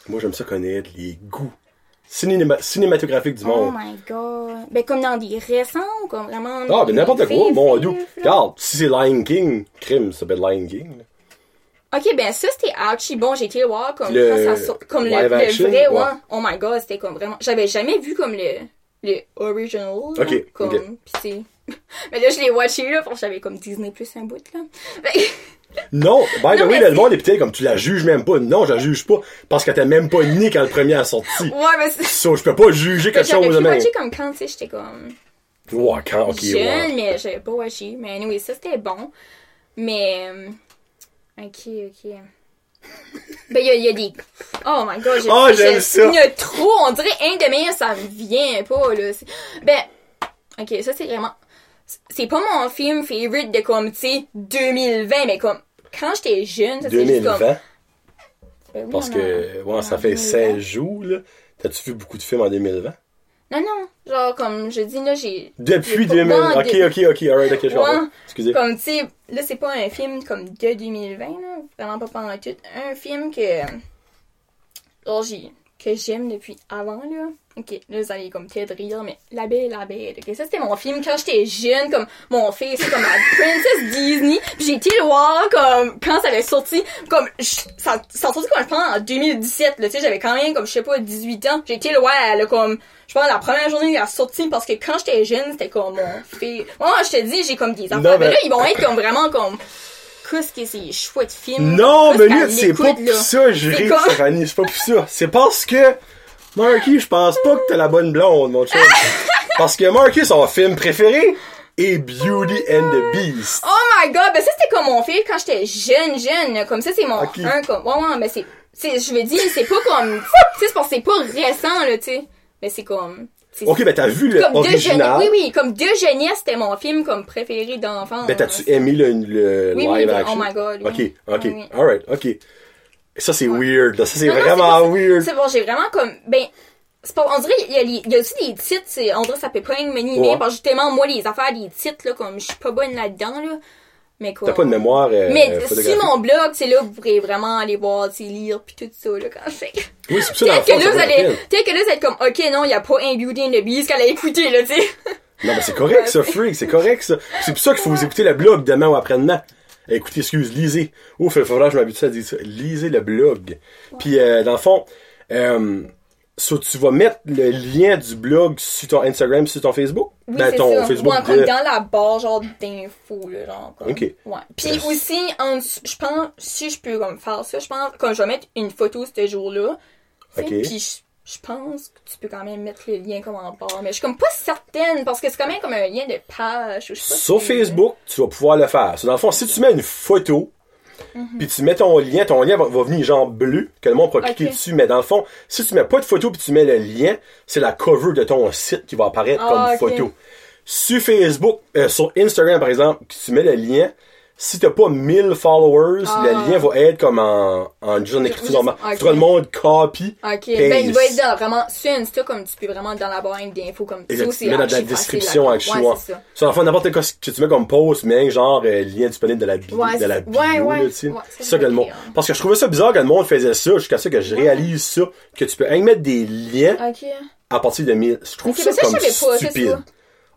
Moi, j'aime ça connaître les goûts cinéma- cinématographiques du oh monde. my god ben comme dans des récents comme vraiment Ah, ben n'importe quoi, mon dieu. Regarde, si c'est Lion King, crime, ça s'appelle Lion King. là. Ok, ben ça c'était archi bon. J'ai été voir comme Le ça sort, comme le, le action, vrai, ouais. Oh my god, c'était comme vraiment. J'avais jamais vu comme le le original. là, Ok, comme, ok. pis c'est. Mais là je l'ai watché là, parce que j'avais comme Disney plus un bout là. Ben, Non, by the way, le monde est peut-être comme tu la juges même pas. Non, je la juge pas. Parce que t'es même pas né quand le premier a sorti. ouais, mais c'est. So, je peux pas juger quelque chose de même. watcher comme quand tu sais j'étais comme Ouais, quand, ok, jeune, ouais. mais j'avais pas watché. Mais anyway, ça c'était bon. Mais euh, ok, ok. Ben, il y, y a des. Oh my god, je Oh, j'aime ça. Il y a trop, on dirait un de mes, ça vient pas, là. Ben, ok, ça c'est vraiment. C'est pas mon film favorite de comme, tu sais, 2020, mais comme, quand j'étais jeune, ça c'est juste comme. 2020. Ben oui, Parce on a- que, ouais, ça fait 2020. 16 jours, là. T'as-tu vu beaucoup de films en 2020? Non, non, genre, comme je dis, là, j'ai. Depuis j'ai pas- 2000. Ouais, Ok, ok, ok, alright, ok, je comprends. Excusez. Comme, tu sais, là, c'est pas un film comme de 2020, là. Vraiment pas pendant tout. Un film que. Genre, j'ai. que j'aime depuis avant, là. Ok, là, vous allez comme peut-être rire, mais La Belle et la Bête. Ok, ça, c'était mon film quand j'étais jeune, comme mon fils, comme la Princess Disney. Puis j'ai été le voir, comme, quand ça avait sorti, comme, je- ça, ça a sorti, comme, je pense, en 2017, là, tu sais, j'avais quand même, comme, je sais pas, 18 ans. J'ai été le voir, là, comme, je pense, la première journée, il a sorti, parce que quand j'étais jeune, c'était comme mon fils. Moi, je te dis, j'ai comme des enfants. Mais mais- là, ils vont être comme vraiment comme, qu'est-ce que c'est chouette film. Non, minute, qu'elle c'est pas pour ça, je ris? Stéphanie, c'est pas pour ça. C'est parce que, Marky, je pense pas que t'as la bonne blonde, mon chum. parce que Marky, son film préféré est Beauty and the Beast. Oh my god, ben ça c'était comme mon film quand j'étais jeune, jeune. Comme ça, c'est mon Ok. un comme. Ouais, ouais, mais c'est. Je veux dire, c'est pas comme. tu sais, c'est pas récent, là, tu sais. Mais c'est comme. Ok, ben t'as vu le comme de jeunesse. original. Oui, oui, comme de jeunesse, c'était mon film comme préféré d'enfant. Ben t'as-tu aimé le, le Oui, oui, live action? oh my God, Ok, oui. ok, Oui, oui. alright, ok. Ça c'est weird, là. Ça c'est non, vraiment c'est weird. C'est bon, j'ai vraiment comme. Ben. C'est pas, on dirait, il y, a, les- il y a aussi des titres, c'est, on dirait ça peut pas être mené, Ouais. parce que justement, moi, les affaires des titres, là, comme, je suis pas bonne là-dedans, là. Mais quoi. T'as pas de mémoire euh, Mais si mon blog, c'est là, vous pourrez vraiment aller voir, lire, puis tout ça, là, quand fais. Oui, c'est pour ça Peut-être que là, ça vous allez, peut-être que là, vous êtes comme, ok, non, il y a pas un Beauty and the Beast qu'elle a écouté, là, tu sais. Non, mais c'est correct, ça, freak, c'est correct, ça. C'est pour ça qu'il faut vous écouter le blog demain ou après-demain. Eh, Écoutez, excuse, lisez. Ouf, il faudra que je m'habitue à dire ça. Lisez le blog. Puis, euh, dans le fond, euh, so, tu vas mettre le lien du blog sur ton Instagram, sur ton Facebook? Oui, ben, c'est ton ça. Facebook Ouais, de... dans la barre, genre, d'infos, là, genre, comme. Ok. Ouais. Puis aussi, en je pense, si je peux, comme, faire ça, je pense, comme, je vais mettre une photo ce jour-là. Ok. Puis je, pense que tu peux quand même mettre le lien comme en barre. Mais je suis comme pas certaine, parce que c'est quand même comme un lien de page, ou je sais pas Sur si- Facebook, tu vas pouvoir le faire. So, dans le fond, si tu mets une photo puis tu mets ton lien, ton lien va, va venir genre bleu, que le monde pourra cliquer Ok. dessus, mais dans le fond, si tu mets pas de photo puis tu mets le lien, c'est la cover de ton site qui va apparaître Ah, comme ok. photo. Sur Facebook, euh, sur Instagram par exemple, tu mets le lien, si t'as pas 1000 followers, Ah. le lien va être comme en, en juste en écriture normale. Faudra le monde copy. Ok, paste. ben il va être dans, vraiment sur Insta comme tu peux vraiment dans la barre d'infos comme ça. Tu mets dans la archi description avec choix. Ouais, c'est ça. Sur la fin, n'importe quoi que tu mets comme post, mais genre euh, lien disponible de la bio. Ouais, de la bio ouais, ouais. c'est ça, que le monde. faire. Parce que je trouvais ça bizarre que le monde faisait ça jusqu'à ça que je réalise ça, que tu peux rien mettre des liens à partir de 1000. Je trouve Ok, ça ça, comme savais pas,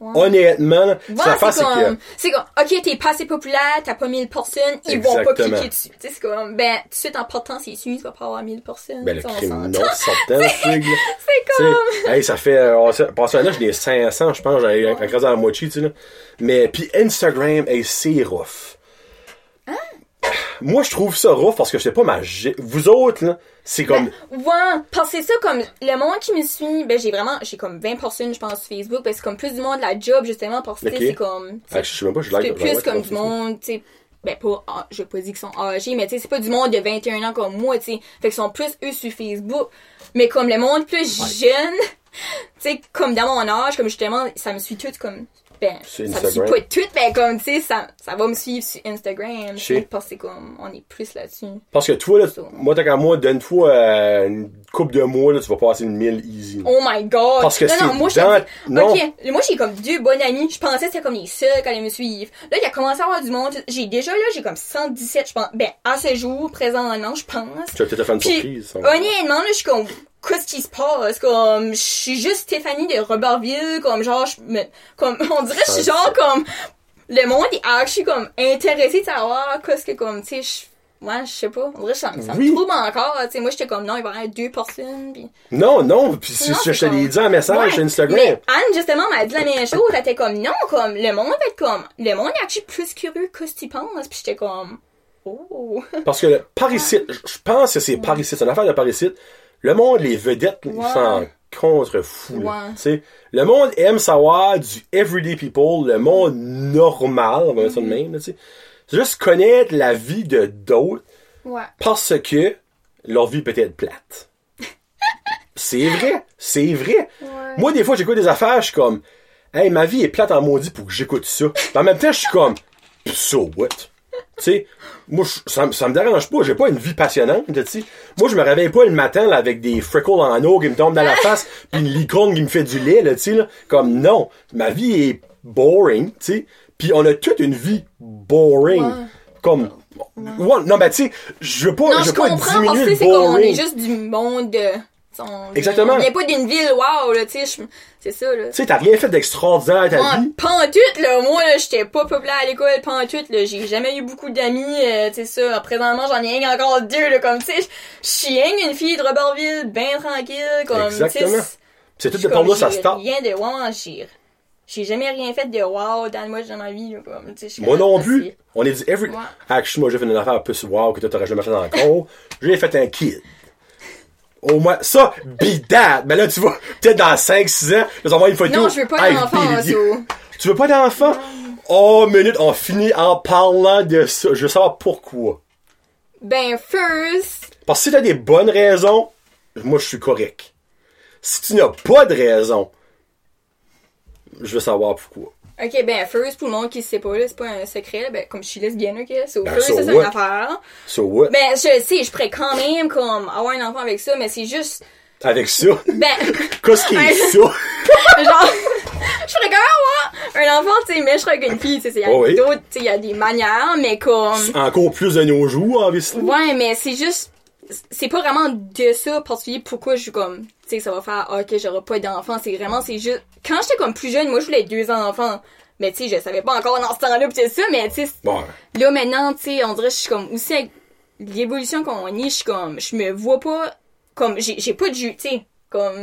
Honnêtement, ça comme, que c'est comme, ok, t'es pas assez populaire, t'as pas 1000 personnes, ils vont pas cliquer dessus. Tu sais, c'est comme, ben, tout de suite en portant, c'est sûr, tu vas pas avoir 1000 personnes. ben, le crime, non, certain. C'est comme, hey, ça fait, euh, passé un an, j'ai des 500, je pense, j'avais écrasé à la moitié, tu sais, là. Mais, puis Instagram, hey, c'est rough. Moi, je trouve ça rough parce que je sais pas ma, gé- vous autres, là, c'est comme, ouais, parce que c'est ça, comme, le monde qui me suit, ben, j'ai vraiment, j'ai comme 20 personnes, je pense, sur Facebook, ben, c'est comme plus du monde de la job, justement, parce que, c'est comme, Ah, je sais même pas, je like plus comme du monde, tu sais, ben pas, ah, je vais pas dire qu'ils sont âgés, mais tu sais, c'est pas du monde de 21 ans comme moi, tu sais. Fait qu'ils sont plus eux sur Facebook. Mais comme le monde plus jeune, tu sais, comme dans mon âge, comme justement, ça me suit tout comme, ben, Sur ça me suit Instagram. pas tout, mais comme, tu sais, ça, ça va me suivre sur Instagram, sais, parce que comme, on est plus là-dessus. Parce que toi, là, moi, tant qu'à moi, donne-toi euh, une coupe de mois, là, tu vas passer une mille easy. Oh my god! Parce que non, non, moi, je dans- dis- non. Moi, j'ai comme deux bonnes amies. Je pensais que c'était comme les seuls qui allaient me suivre. Là, il a commencé à avoir du monde. J'ai déjà, là, j'ai comme 117, je pense. Ben, à ce jour, présentement, je pense. Tu vas peut-être faire une Puis, surprise. honnêtement, là, je suis comme, qu'est-ce qui se passe? Comme, je suis juste Stéphanie de Robertville, comme, genre, je me, comme, on dirait, je suis genre, comme, le monde est actually, comme, intéressé de savoir qu'est-ce que, comme, tu sais, je, ouais, je sais pas, on dirait, ça, me- ça Oui. me trouble encore, tu sais, moi, j'étais comme, non, il va y avoir deux personnes. Non, non, Non, je, te l'ai dit en message Ouais, sur Instagram. Mais Anne, justement, m'a dit la même chose. Elle était comme, non, comme, le monde va être comme, le monde est actually plus curieux que ce que tu penses. Puis j'étais comme, oh. Parce que le parasite, je je pense que c'est parasite, c'est une affaire de parasite. Le monde, les vedettes, ils Ouais. s'en. Ouais. Tu sais, Le monde aime savoir du everyday people, le monde normal, on va dire ça de même. tu sais. C'est juste connaître la vie de d'autres Ouais. parce que leur vie peut être plate. c'est vrai, c'est vrai. Moi, des fois, j'écoute des affaires, je suis comme, hey, ma vie est plate en maudit pour que j'écoute ça. Mais en même temps, je suis comme, so what? Tu sais, moi, ça, me- ça me dérange pas, j'ai pas une vie passionnante, tu sais. Moi, je me réveille pas le matin, là, avec des freckles en eau qui me tombent dans la face, puis une licorne qui me fait du lait, là, tu sais, là. Comme, non, ma vie est boring, tu sais. Puis on a toute une vie boring. Ouais. Comme, ouais, non, ben, tu sais, je veux pas, Non, je veux pas comprends parce que c'est comme, on est juste du monde de, on- Exactement. On vient pas d'une ville, wow, là, tu sais, c'est ça, là. Tu sais, t'as rien fait d'extraordinaire à ta Ouais, vie. pantoute, là, moi, là, j'étais pas populaire à l'école, pantoute, là, j'ai jamais eu beaucoup d'amis, euh, tu sais ça, présentement, j'en ai rien encore deux, là, comme, tu sais, je suis une fille de Robertville, ben tranquille, comme, Exactement. C'est tout de là, ça j'ai start. rien de, ouais, j'ai, j'ai jamais rien fait de wow dans le mois de ma vie, là, comme, tu sais, Moi non plus. On est dit every. Ouais. Actually, moi, j'ai fait une affaire plus wow que toi, t'aurais jamais fait encore. j'ai fait un kid. Au moins, ça, be that. Mais là, tu vois, peut-être dans 5-6 ans, vas avoir une photo. Non, je veux pas d'enfant. Tu veux pas d'enfant? Oh, minute, on finit en parlant de ça. Je veux savoir pourquoi. Ben, first, Parce que si t'as des bonnes raisons, moi, je suis correct. Si tu n'as pas de raison, je veux savoir pourquoi. Ok, ben, first, pour le monde qui sait pas, là, c'est pas un secret, là, ben, comme je suis lesbienne, ok, so, Ben, first, so ça, c'est une affaire. So what? Ben, je sais, je pourrais quand même, comme, avoir un enfant avec ça, mais c'est juste, Avec ça, ben, qu'est-ce qui est ça? genre, je ferais quand même avoir un enfant, tu sais, mais je serais avec une fille, tu sais, il y a oui. d'autres, tu sais, il y a des manières, mais comme, Encore plus de nos jours, obviously. ouais, mais c'est juste, c'est pas vraiment de ça, particulier, pourquoi je suis comme, tu sais, ça va faire, ah, ok, j'aurai pas d'enfant, c'est vraiment, c'est juste, quand j'étais comme plus jeune, moi, je voulais deux enfants, mais tu sais, je savais pas encore dans ce temps-là, pis ça, mais tu sais, Bon, là maintenant tu sais on dirait que je suis comme aussi avec l'évolution qu'on est je suis comme je me vois pas comme j'ai pas de jus tu sais comme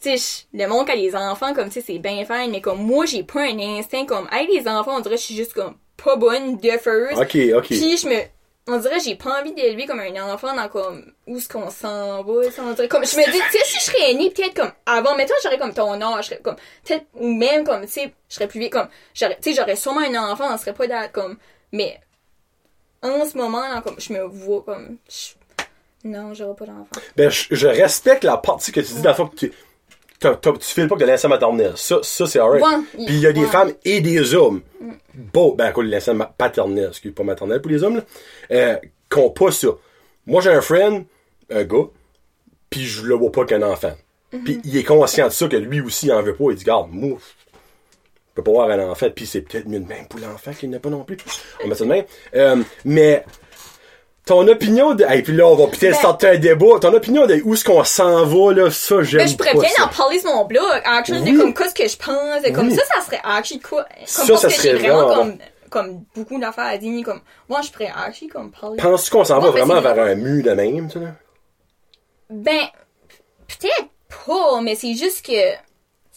tu sais le monde qui a les enfants comme tu sais c'est bien fine mais comme moi j'ai pas un instinct comme avec les enfants on dirait que je suis juste comme pas bonne de first ok, ok. puis je me on dirait j'ai pas envie d'élever comme un enfant dans comme où est-ce qu'on s'en va sais, on dirait comme je me dis tu sais si je serais née peut-être comme avant mettons j'aurais comme ton âge je serais comme peut-être ou même comme tu sais je serais plus vieille comme j'aurais tu sais j'aurais sûrement un enfant on serait pas dans comme mais en ce moment, là, comme, je me vois comme, je- non, j'aurai pas d'enfant. Ben, je, je respecte la partie que tu dis, dans le fond, que tu, t'as- t'as- tu files pas que l'instant maternel. Ça, ça c'est alright. Ouais, Puis il y a des ouais. femmes et des hommes. Bon, ben, quoi, l'instant ma- paternel, excuse, pas maternel pour les hommes, là, euh, qui ont pas ça. Moi, j'ai un friend, un gars, puis je le vois pas qu'un enfant. Mhm. Puis il est conscient de ça, que lui aussi, il en veut pas. Il dit, garde, moi, je peux pas avoir un enfant, puis c'est peut-être mieux de même pour l'enfant qu'il n'a pas non plus. On met ça de même. Euh, mais, ton opinion de. Et puis là, on va peut-être Ben- sortir un débat. Ton opinion de où est-ce qu'on s'en va, là, ça, j'aime Ben, je pourrais bien en parler sur mon blog, actually, Oui. de comme, qu'est-ce que je pense, de comme Oui. ça, ça serait actually quoi, comme, Ça, ça que serait vraiment vraiment comme, comme, beaucoup d'affaires à dire, comme, moi, je pourrais actually, comme, parler. Penses-tu qu'on s'en va vraiment vers un mur de même, tu sais, là? Ben, peut-être pas, mais c'est juste que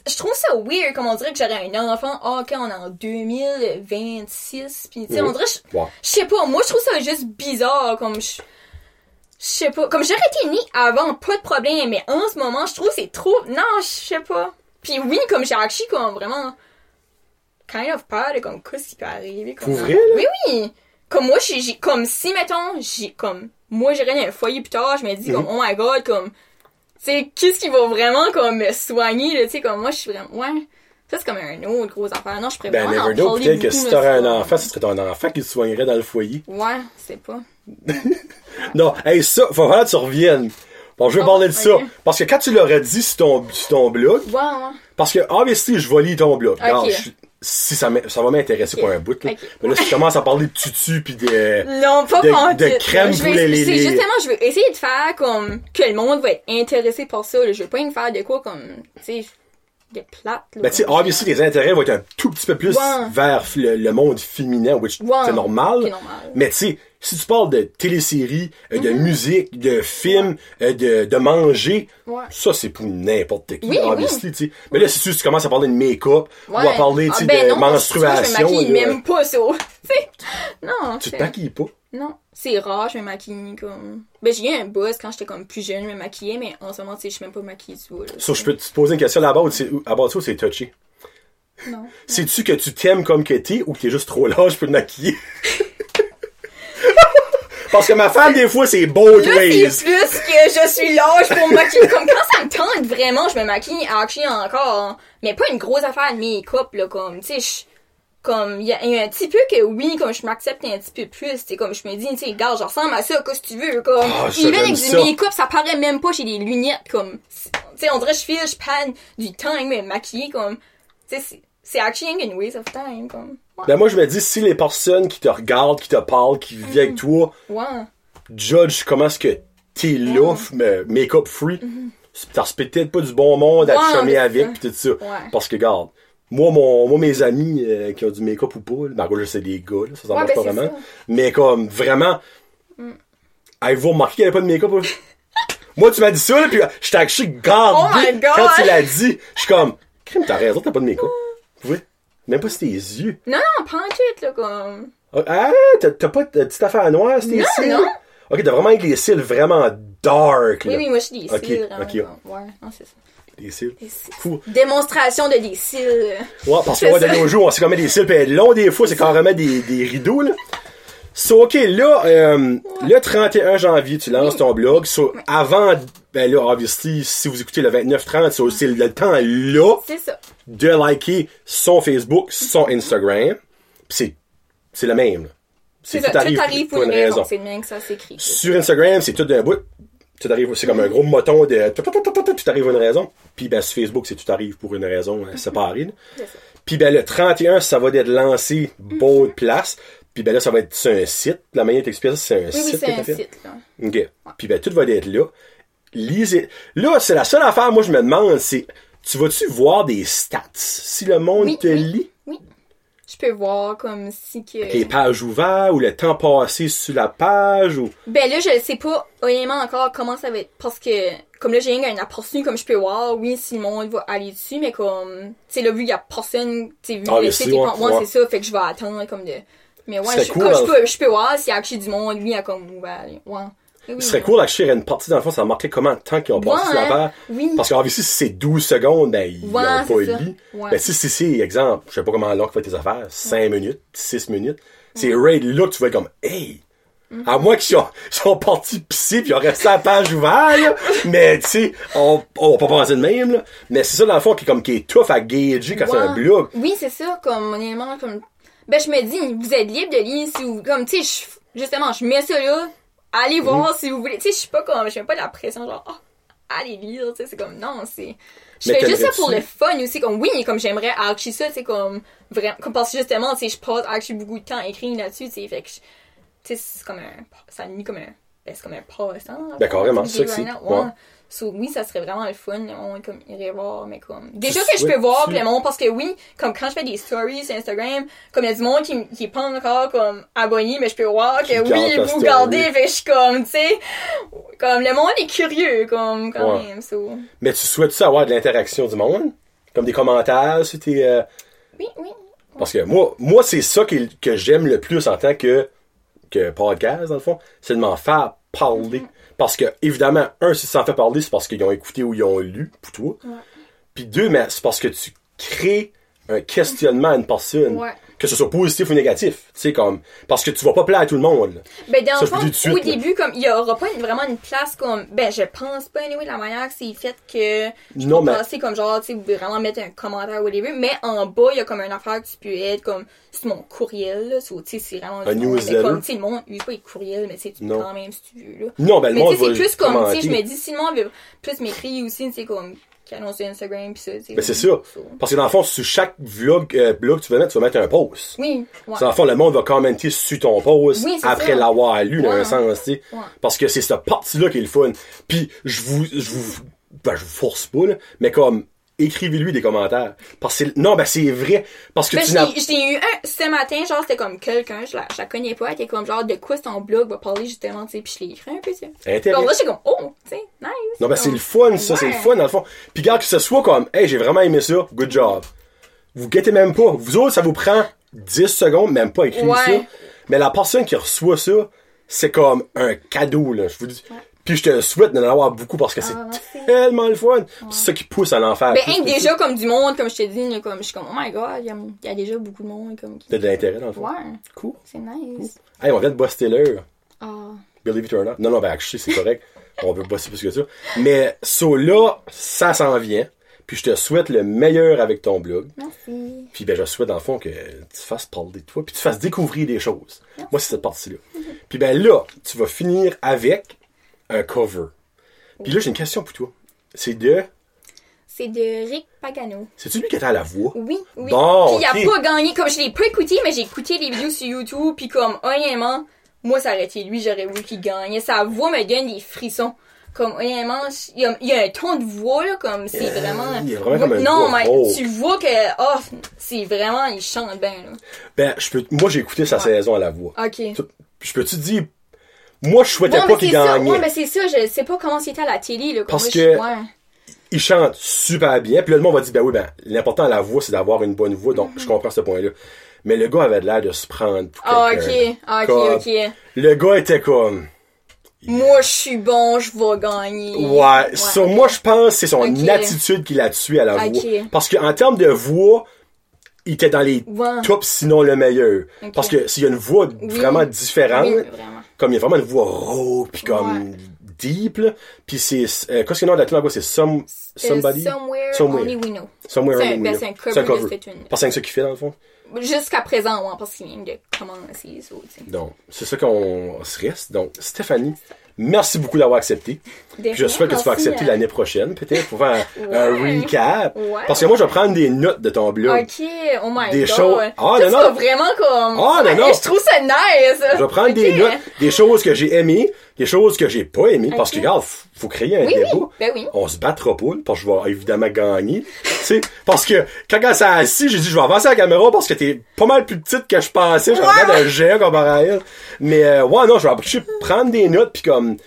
je trouve ça weird, comme on dirait que j'aurais un enfant, ah, ok, on est en 2026, pis tu sais, on dirait, je Ouais. je sais pas, moi je trouve ça juste bizarre, comme je je sais pas, comme j'aurais été née avant, pas de problème, mais en ce moment, je trouve c'est trop, non, je sais pas. Puis oui, comme j'ai actually comme vraiment kind of peur de comme qu'est-ce qui peut arriver. Comme, Pour vrai, là? Oui, oui. Comme moi, j'ai, comme si, mettons, j'ai, comme, moi, j'irais dans un foyer plus tard, je me dis, Mhm. comme, oh my god, comme, sais, qu'est-ce qui va vraiment, comme, me soigner, tu sais, comme, moi, je suis vraiment, ouais. Ça, c'est comme un autre gros affaire. Non, je pourrais Ben, vraiment en parler peut-être que si t'aurais un enfant, ce serait ton enfant qui te soignerait dans le foyer. Ouais, c'est pas. Non, hey, ça, faut vraiment que tu reviennes. Bon, je vais Oh, parler de ça. Parce que quand tu l'aurais dit sur ton, sur ton blog, Ouais, ouais. parce que, obviously, je vais lire ton blog. Regarde, Ok. je- si ça, ça va m'intéresser pour un bout, là. Mais là, si tu commences à parler de tutu pis de... Non, pas De- de crème Je pour vais- les- les- C'est les- justement, je veux essayer de faire comme que le monde va être intéressé par ça. là. Je veux pas me faire de quoi comme, tu sais, de plate. là, Ben, tu sais, obviously, tes intérêts vont être un tout petit peu plus Ouais. vers le, le monde féminin, which Ouais. c'est normal. Mais tu sais, si tu parles de téléséries, euh, Mm-hmm. de musique, de films, euh, de, de manger, ça c'est pour n'importe qui, Oui, obviously, tu sais. Mais là, si tu, tu commences à parler de make-up, ou à parler, tu Ah, ben de non, menstruation, tu vois, je me maquille là, même pas ça. Tu non. tu te maquilles pas. Non, c'est rare, je me maquille comme. Ben, j'ai eu un buzz quand j'étais comme plus jeune, je me maquillais, mais en ce moment, tu sais, je suis même pas maquillée, là. So, je peux te poser une question là-bas, ou c'est- à c'est touché? Non. Sais-tu que tu t'aimes comme que t'es, ou que t'es juste trop large pour te maquiller? Parce que ma femme, des fois, c'est ways. c'est plus que je suis lâche pour me maquiller. Comme quand ça me tente vraiment, je me maquille actually encore. Mais pas une grosse affaire de make-up, là, comme, tu sais, comme, il y, a il y a un petit peu que oui, comme je m'accepte un petit peu plus, c'est comme, je me dis, tu sais, regarde, je ressemble à ça, qu'est-ce que tu veux, comme, j'aime avec du make-up, ça paraît même pas, j'ai des lunettes, comme, tu sais, on dirait que je file, je panne du temps, mais maquiller, comme, tu sais, c'est- une waste of time, comme, ouais. Ben moi, je me dis, si les personnes qui te regardent, qui te parlent, qui vivent avec toi, ouais. judge comment est-ce que t'es là, f- mais make-up free, parce que peut-être pas du bon monde à te. Ouais, avec, pis tout ça. Ouais. Parce que, regarde, moi, mon, moi, mes amis euh, qui ont du make-up ou pas, ben, je sais des gars, là, ça, ça Ouais, ben, pas c'est vraiment. ça. Mm. Mais comme, vraiment, avez-vous remarqué qu'il n'y avait pas de make-up? là? moi, tu m'as dit ça, là, pis je t'ai actually gardé Oh my God! quand tu l'as dit. Je suis comme, crime, t'as raison, t'as pas de make-up. Oui. Même pas sur tes yeux. Non, non, pas en tout, là, comme, Ah, t'as t'as pas de petite affaire noire, sur tes Non, non. Ok, t'as vraiment avec les cils vraiment dark, là. oui, oui, moi, je suis des Ok, cils, vraiment, ok. ouais, non, c'est ça. Des cils. Des cils. Fou. Démonstration de des cils. Ouais, parce que C'est ouais, de nos jours, on sait comment des cils peuvent être longs des fois, c'est carrément des, des rideaux, là. So, ok, là, euh, le 31 janvier, tu lances ton blog. So, avant, ben là, obviously, si vous écoutez le 29-30, so, c'est le temps là C'est ça. de liker son Facebook, son Instagram. C'est, c'est le même. C'est ça. Tout arrive pour une raison. C'est de même que ça s'écrit. Sur Instagram, c'est tout d'un bout. Arrive, c'est comme un gros moton de arrive pour une raison. Puis ben sur Facebook, c'est tout arrive pour une raison euh, séparée. Puis ben le 31, ça va être lancé beau de place. Puis ben là, ça va être sur un site. La manière d'expliquer ça, c'est un Oui, oui, site. c'est que un fait. site, là. OK. Puis ben tout va être là. Lisez. Là, c'est la seule affaire, moi, je me demande, c'est tu vas-tu voir des stats? Si le monde Oui, te lit? Oui. Je peux voir comme si que. Les pages ouvertes ou le temps passé sur la page ou. Ben là, je sais pas honnêtement encore comment ça va être. Parce que, comme là, j'ai un aperçu, comme je peux voir, oui, si le monde va aller dessus, mais comme, tu sais, là, vu qu'il y a personne, tu sais, vu Ah, le site est moi, ouais. c'est ça, fait que je vais attendre, comme de. Mais ouais, je, cool, comme je hein. peux, je peux voir s'il y a actually du monde, lui, à comme ouvert. Ouais. Oui, Ce serait cool d'acheter une partie dans le fond, ça marquait comment de temps qu'ils ont passé sur l'affaire. Parce qu'obviously, si c'est 12 secondes, ben, ils n'ont pas c'est ça. lu. Ouais. Ben, si si, si, exemple, je sais pas comment long fait tes affaires, 5 minutes, 6 minutes. C'est raid là que tu vas être comme, hey, À moins qu'ils sont, sont partis pisser puis ils ont resté la page ouverte, là. Mais, tu sais, on, on va pas penser de même, là. Mais c'est ça, dans le fond, qui est comme, qui est tough à gager quand c'est un blog. Oui, c'est ça, comme, honnêtement, comme, ben, je me dis, vous êtes libre de lire si vous, comme, tu sais, justement, je mets ça là, allez voir si vous voulez, tu sais, je suis pas comme, je mets pas de la pression, genre, oh, allez lire, tu sais, c'est comme, non, c'est, je fais juste ça pour le fun aussi, comme, oui, comme j'aimerais archi ça, c'est comme, vraiment, comme, parce que justement, tu sais, je passe archi beaucoup de temps à écrire là-dessus, tu sais, fait que, tu sais, c'est comme un, ça mis comme un, ben, c'est comme un passe-temps. Ben, carrément, comme c'est ça c'est. So, oui, ça serait vraiment le fun. On comme, irait voir, mais comme. Déjà que je peux voir puis le monde, parce que oui, comme quand je fais des stories sur Instagram, comme il y a du monde qui, qui est pas encore comme abonné, mais je peux voir que oui, vous regardez, fait je suis comme, tu sais, comme le monde est curieux, comme, quand Ouais. même, so. Mais tu souhaites-tu avoir de l'interaction du monde? Comme des commentaires sur tes, euh, Oui, oui. Parce que moi, moi c'est ça qui- que j'aime le plus en tant que, que podcast, dans le fond, c'est de m'en faire parler. Mm-hmm. Parce que, évidemment, un, si ça en fait parler, c'est parce qu'ils ont écouté ou ils ont lu, pour toi. Puis deux, mais c'est parce que tu crées un questionnement à une personne. Ouais. Que ce soit positif ou négatif. Tu sais, comme, parce que tu vas pas plaire à tout le monde. là. Ben, dans Ça, le fond, au là. début, comme, il y aura pas une- vraiment une place comme, ben, je pense pas, anyway, de la manière que c'est fait que, je Non, peux mais- passer comme genre, tu sais, vraiment mettre un commentaire ou whatever, mais en bas, il y a comme une affaire que tu peux être comme, sur mon courriel, là, tu sais, c'est vraiment Un newsletter. comme, tu sais, le monde use pas les courriels, mais tu Non. quand même, si tu veux, là. Non, ben, le Mais tu monde sais, c'est va plus comme, tu sais, je me dis, si le monde veut plus m'écrire aussi, tu sais, comme, Instagram pis ça. Ben, c'est so. Parce que dans le fond, sur chaque vlog, euh, blog que tu vas mettre, tu vas mettre un post. Oui, ouais. Dans le fond, le monde va commenter sur ton post Oui, après l'avoir lu, dans un sens, tu sais. Ouais. Parce que c'est cette partie-là qui est le fun. Puis, je vous, je vous, ben, je vous force pas, là, mais comme, écrivez-lui des commentaires. Parce que, non, ben, c'est vrai. Parce que Ben, tu n'as, l'ai eu un ce matin, genre, c'était comme quelqu'un, je la, je la connais pas, elle était comme genre, de quoi ton blog va parler justement, tu sais, pis je l'ai écrit un peu, tu sais. Là, j'étais comme, oh, tu sais, nice. non, ben, c'est le fun, ça, c'est le fun, dans le fond. Puis, regarde que ce soit comme, hey, j'ai vraiment aimé ça, good job. Vous guettez même pas. Vous autres, ça vous prend 10 secondes, même pas écrire Ouais. ça. Mais la personne qui reçoit ça, c'est comme un cadeau, là. Je vous dis. Puis je te souhaite d'en avoir beaucoup parce que c'est Ah, tellement le fun. C'est ça qui pousse à l'en faire. Ben, plus, plus, déjà, comme du monde, comme je te dis, là, comme, je suis comme, oh my god, il y, a- il y a déjà beaucoup de monde, comme, qui... T'as de l'intérêt dans le fond. Ouais, Cool. c'est nice. Hey, on vient de bosser l'heure. Ah. Believe it or not. Non, non, ben, actually, c'est correct. on peut bosser plus que ça. Mais, ça là, ça s'en vient. Puis je te souhaite le meilleur avec ton blog. Merci. Puis ben, je souhaite dans le fond que tu fasses parler de toi, puis tu fasses découvrir des choses. Moi, c'est cette partie-là. Puis ben là, tu vas finir avec un cover. Puis là, j'ai une question pour toi. C'est de... C'est de Rick Pagano. C'est-tu lui qui était à la voix? Oui, oui. Bon, Puis il a pas gagné, comme je l'ai pas écouté, mais j'ai écouté les vidéos sur YouTube, puis comme, honnêtement, moi, ça aurait été lui, j'aurais voulu qu'il gagne. Sa voix me donne des frissons. Comme, honnêtement, il y a, il y a un ton de voix, là, comme, c'est Euh, vraiment... il a vraiment comme un Non, mais tu vois que, oh, c'est vraiment, il chante bien, là. Ben, je peux... moi, j'ai écouté sa Ouais. saison à la voix. Ok. Je peux-tu dire... Moi, je souhaitais Ouais, pas qu'il gagnait. ouais, mais c'est ça, je sais pas comment c'était à la télé, là. Parce que- ouais. il chante super bien. Puis là, le monde va dire, ben oui, ben, l'important à la voix, c'est d'avoir une bonne voix. Donc, je comprends ce point-là. Mais le gars avait l'air de se prendre pour Mhm. Ah, ok, ah, ok, Comme- ok. Le gars était comme... Moi, je suis bon, je vais gagner. Ouais, sur moi, je pense que c'est son Ok. attitude qui l'a tué à la Ok. voix. Parce qu'en termes de voix, il était dans les Ouais. tops, sinon le meilleur. Ok. Parce que s'il y a une voix vraiment différente, Oui, vraiment. Comme il y a vraiment une voix rauque, puis comme Ouais. deep, là. Puis c'est... Euh, qu'est-ce que le nom de la là-bas? C'est Some, Somebody? Somewhere, Somewhere. Only We Know. Somewhere C'est Only We ben, Know. c'est un cover C'est un de cover. cette tune. Parce que c'est ça qu'il fait, dans le fond. Jusqu'à présent, ouais, parce qu'il vient de commencer, ça, tu sais. Donc, c'est ça qu'on se reste. Donc, Stéphanie, merci beaucoup d'avoir accepté. Je souhaite que tu vas accepter euh, l'année prochaine, peut-être, pour faire un, recap. Ouais. Parce que moi, je vais prendre des notes de ton blog. Ok, oh my Des god. choses- Ah, non, non. vraiment comme. Ah, non, non. Je trouve ça nice. Je vais prendre des notes, des choses que j'ai aimées, des choses que j'ai pas aimées. Parce que, regarde, faut créer un Oui, débat. oui. Ben oui. On se battra pas, parce que je vais évidemment gagner. tu sais, parce que quand elle s'est assise, j'ai dit, je vais avancer la caméra parce que t'es pas mal plus petite que je pensais. L'air d'un ouais. géant comparé à elle. Mais, euh, ouais, non, je vais je vais prendre des notes, puis comme,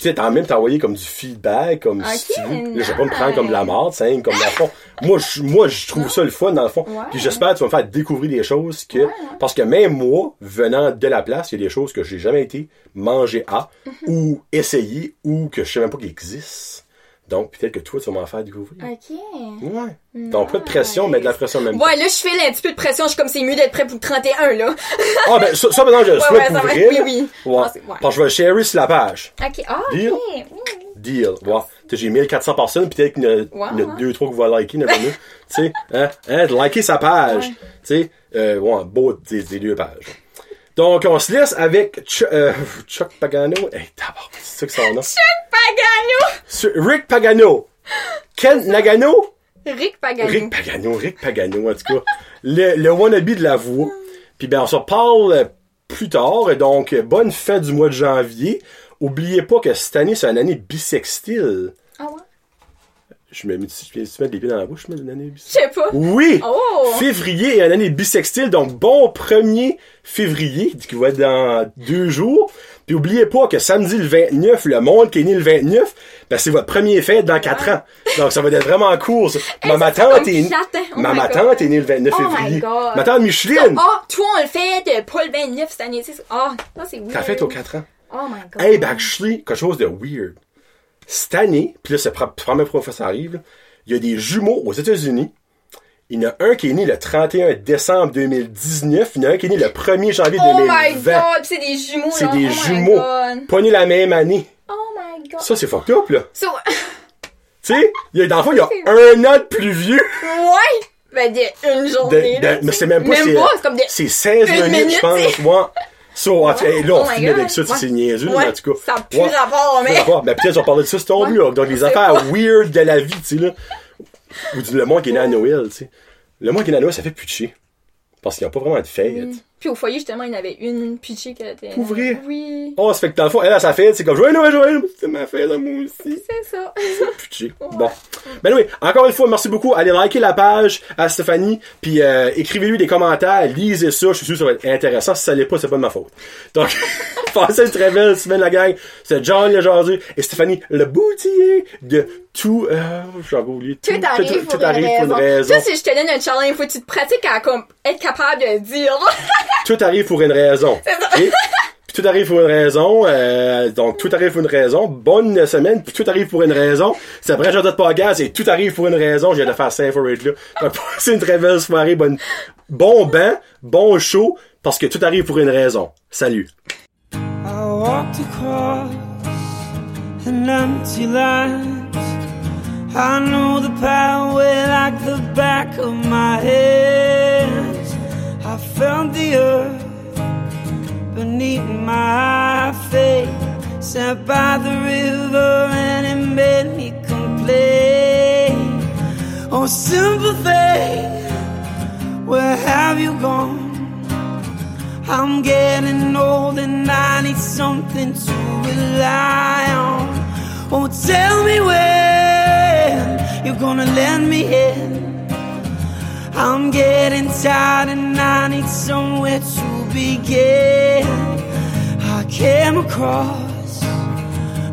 tu sais, en même t'envoyer comme du feedback, comme si tu veux. Là, je vais pas me prendre comme de la merde, c'est comme dans le fond. Moi, je, moi, je trouve ça le fun, dans le fond. Ouais. Puis j'espère que tu vas me faire découvrir des choses que, parce que même moi, venant de la place, il y a des choses que j'ai jamais été manger à, Mhm. ou essayer, ou que je sais même pas qu'ils existent. Donc, peut-être que toi, tu vas m'en faire découvrir. Ok. Ouais. Donc, pas de pression, mais de la pression même. Ouais, là, je fais un petit peu de pression. Je suis comme, c'est mieux d'être prêt pour le 31, là. Ah, ben, ça, ça maintenant, je le souhaite vrai. Oui, oui. Ouais. Ah, ouais. Parce que je vais share sur la page. ok. Ah, Deal? ok. Mm. Deal. Ouais. J'ai 1400 personnes, peut-être qu'il y en a, deux, trois qui vont liker. Tu sais, hein, hein, liker sa page. Tu sais, euh, ouais, beau des deux pages. Donc, on se laisse avec Ch- euh, Chuck Pagano. Hey, d'abord, c'est ça que son nom. Pagano! Sur- Rick Pagano. Ken Nagano? Rick Pagano. Rick Pagano, Rick Pagano, en tout cas. Le, le wannabe de la voix. Puis ben, on se reparle euh, plus tard. Donc, euh, bonne fin du mois de janvier. Oubliez pas que cette année, c'est une année bisextile. Ah? Je me mets, je me mets les pieds dans la bouche, je mets une année Je bisextile. sais pas. Oui! Oh! Février est une année bisextile, donc bon 1er février, qui va être dans deux jours. Puis oubliez pas que samedi le 29, le monde qui est né le 29, ben c'est votre premier fête dans quatre ans. Donc ça va être vraiment. Hey, ma, tante est, hein? Oh ma, my tante est née le 29 Oh my février. God. Ma tante Micheline, Ah, toi, on le fait de pas le 29 cette année. Ah, ça, c'est weird. t'as fait aux 4 ans. Oh my god. Hey, ben actually, quelque chose de weird. Cette année, puis là, c'est la première fois que ça arrive, là, il y a des jumeaux aux États-Unis. Il y en a un qui est né le 31 décembre 2019, il y en a un qui est né le 1er janvier Oh my 2020. god, pis c'est des jumeaux, C'est des oh jumeaux. My god. Pas nés la même année. Oh my god. Ça, c'est fucked up, là. So, Tu sais, il y a, dans le fond, il y a un an de plus vieux. ouais. Ben, une journée, de- là, mais c'est même pas, Même c'est, pas, c'est comme des... c'est 16 une minutes, minute, je pense. Moi. Tout cas, hey, là, on Oh finit avec ça, Ouais. c'est niaiseux, Ouais, en tout cas. ça a plus Ouais. rapport, mais... Importe. Ben, peut-être on parlait de ça, c'est tombé, là. Donc, les affaires pas. weird de la vie, tu sais, là. Ou du- le monde qui est né à Noël, tu sais. Le monde qui est né à Noël, ça fait plus de chier. Parce qu'il n'y a pas vraiment de fête. Puis au foyer, justement, il y en avait une pitchée qui était... Pour vrai? Oui. Oh, ça fait que dans le fond, elle a sa fête, c'est comme Joël Noël, Joël, c'est ma fête, à moi aussi. C'est ça. Pitché. Bon. Ben oui, encore une fois, merci beaucoup. Allez liker la page à Stéphanie, puis euh, écrivez-lui des commentaires, lisez ça, je suis sûr que ça va être intéressant. Si ça l'est pas, c'est pas de ma faute. Donc, passez une très belle semaine, la gang. C'est John Lejardu et Stéphanie Le Boutier de tout... Euh, j'en ai oublié. Tout arrive, pour, une raison. raison. Ça, si je te donne un challenge, faut que tu te pratiques à comme, être capable de dire. Tout arrive pour une raison. Et- puis tout arrive pour une raison. euh, donc, tout arrive pour une raison. Bonne semaine. Puis tout arrive pour une raison. C'est après, j'ai pas gaz et tout arrive pour une raison. J'ai de faire Saint for it, là. Donc, passez une très belle soirée. Bonne, bon bain, bon show, parce que tout arrive pour une raison. Salut. I walked across an empty land. I know the pathway like the back of my hand. I felt the earth beneath my feet. Sat by the river and it made me complain. Oh, simple thing, where have you gone? I'm getting old and I need something to rely on. Oh, tell me when you're gonna let me in. I'm getting tired and I need somewhere to begin. I came across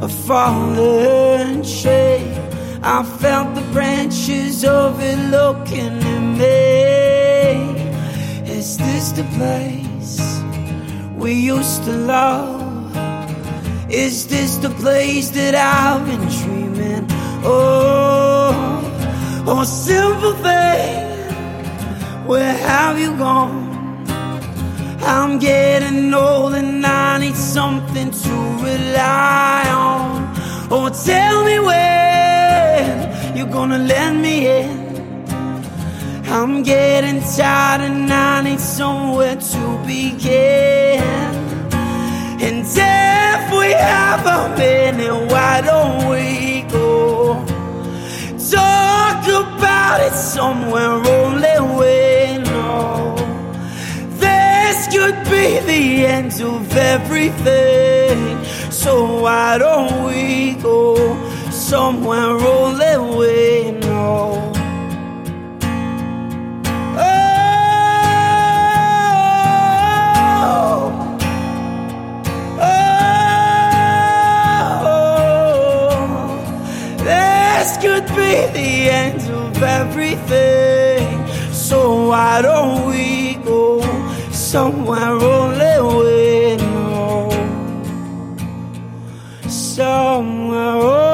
a fallen tree. I felt the branches of it looking at me. Is this the place we used to love? Is this the place that I've been dreaming? Oh, oh, simple thing, where have you gone? I'm getting old and I need something to rely on. Oh, tell me when you're gonna let me in. I'm getting tired and I need somewhere to begin. And if we have a minute, why don't we go? Talk about it somewhere only we. This could be the end of everything. So why don't we go somewhere only we know? Oh, oh, this could be the end of everything. So why don't we go somewhere only we know. Somewhere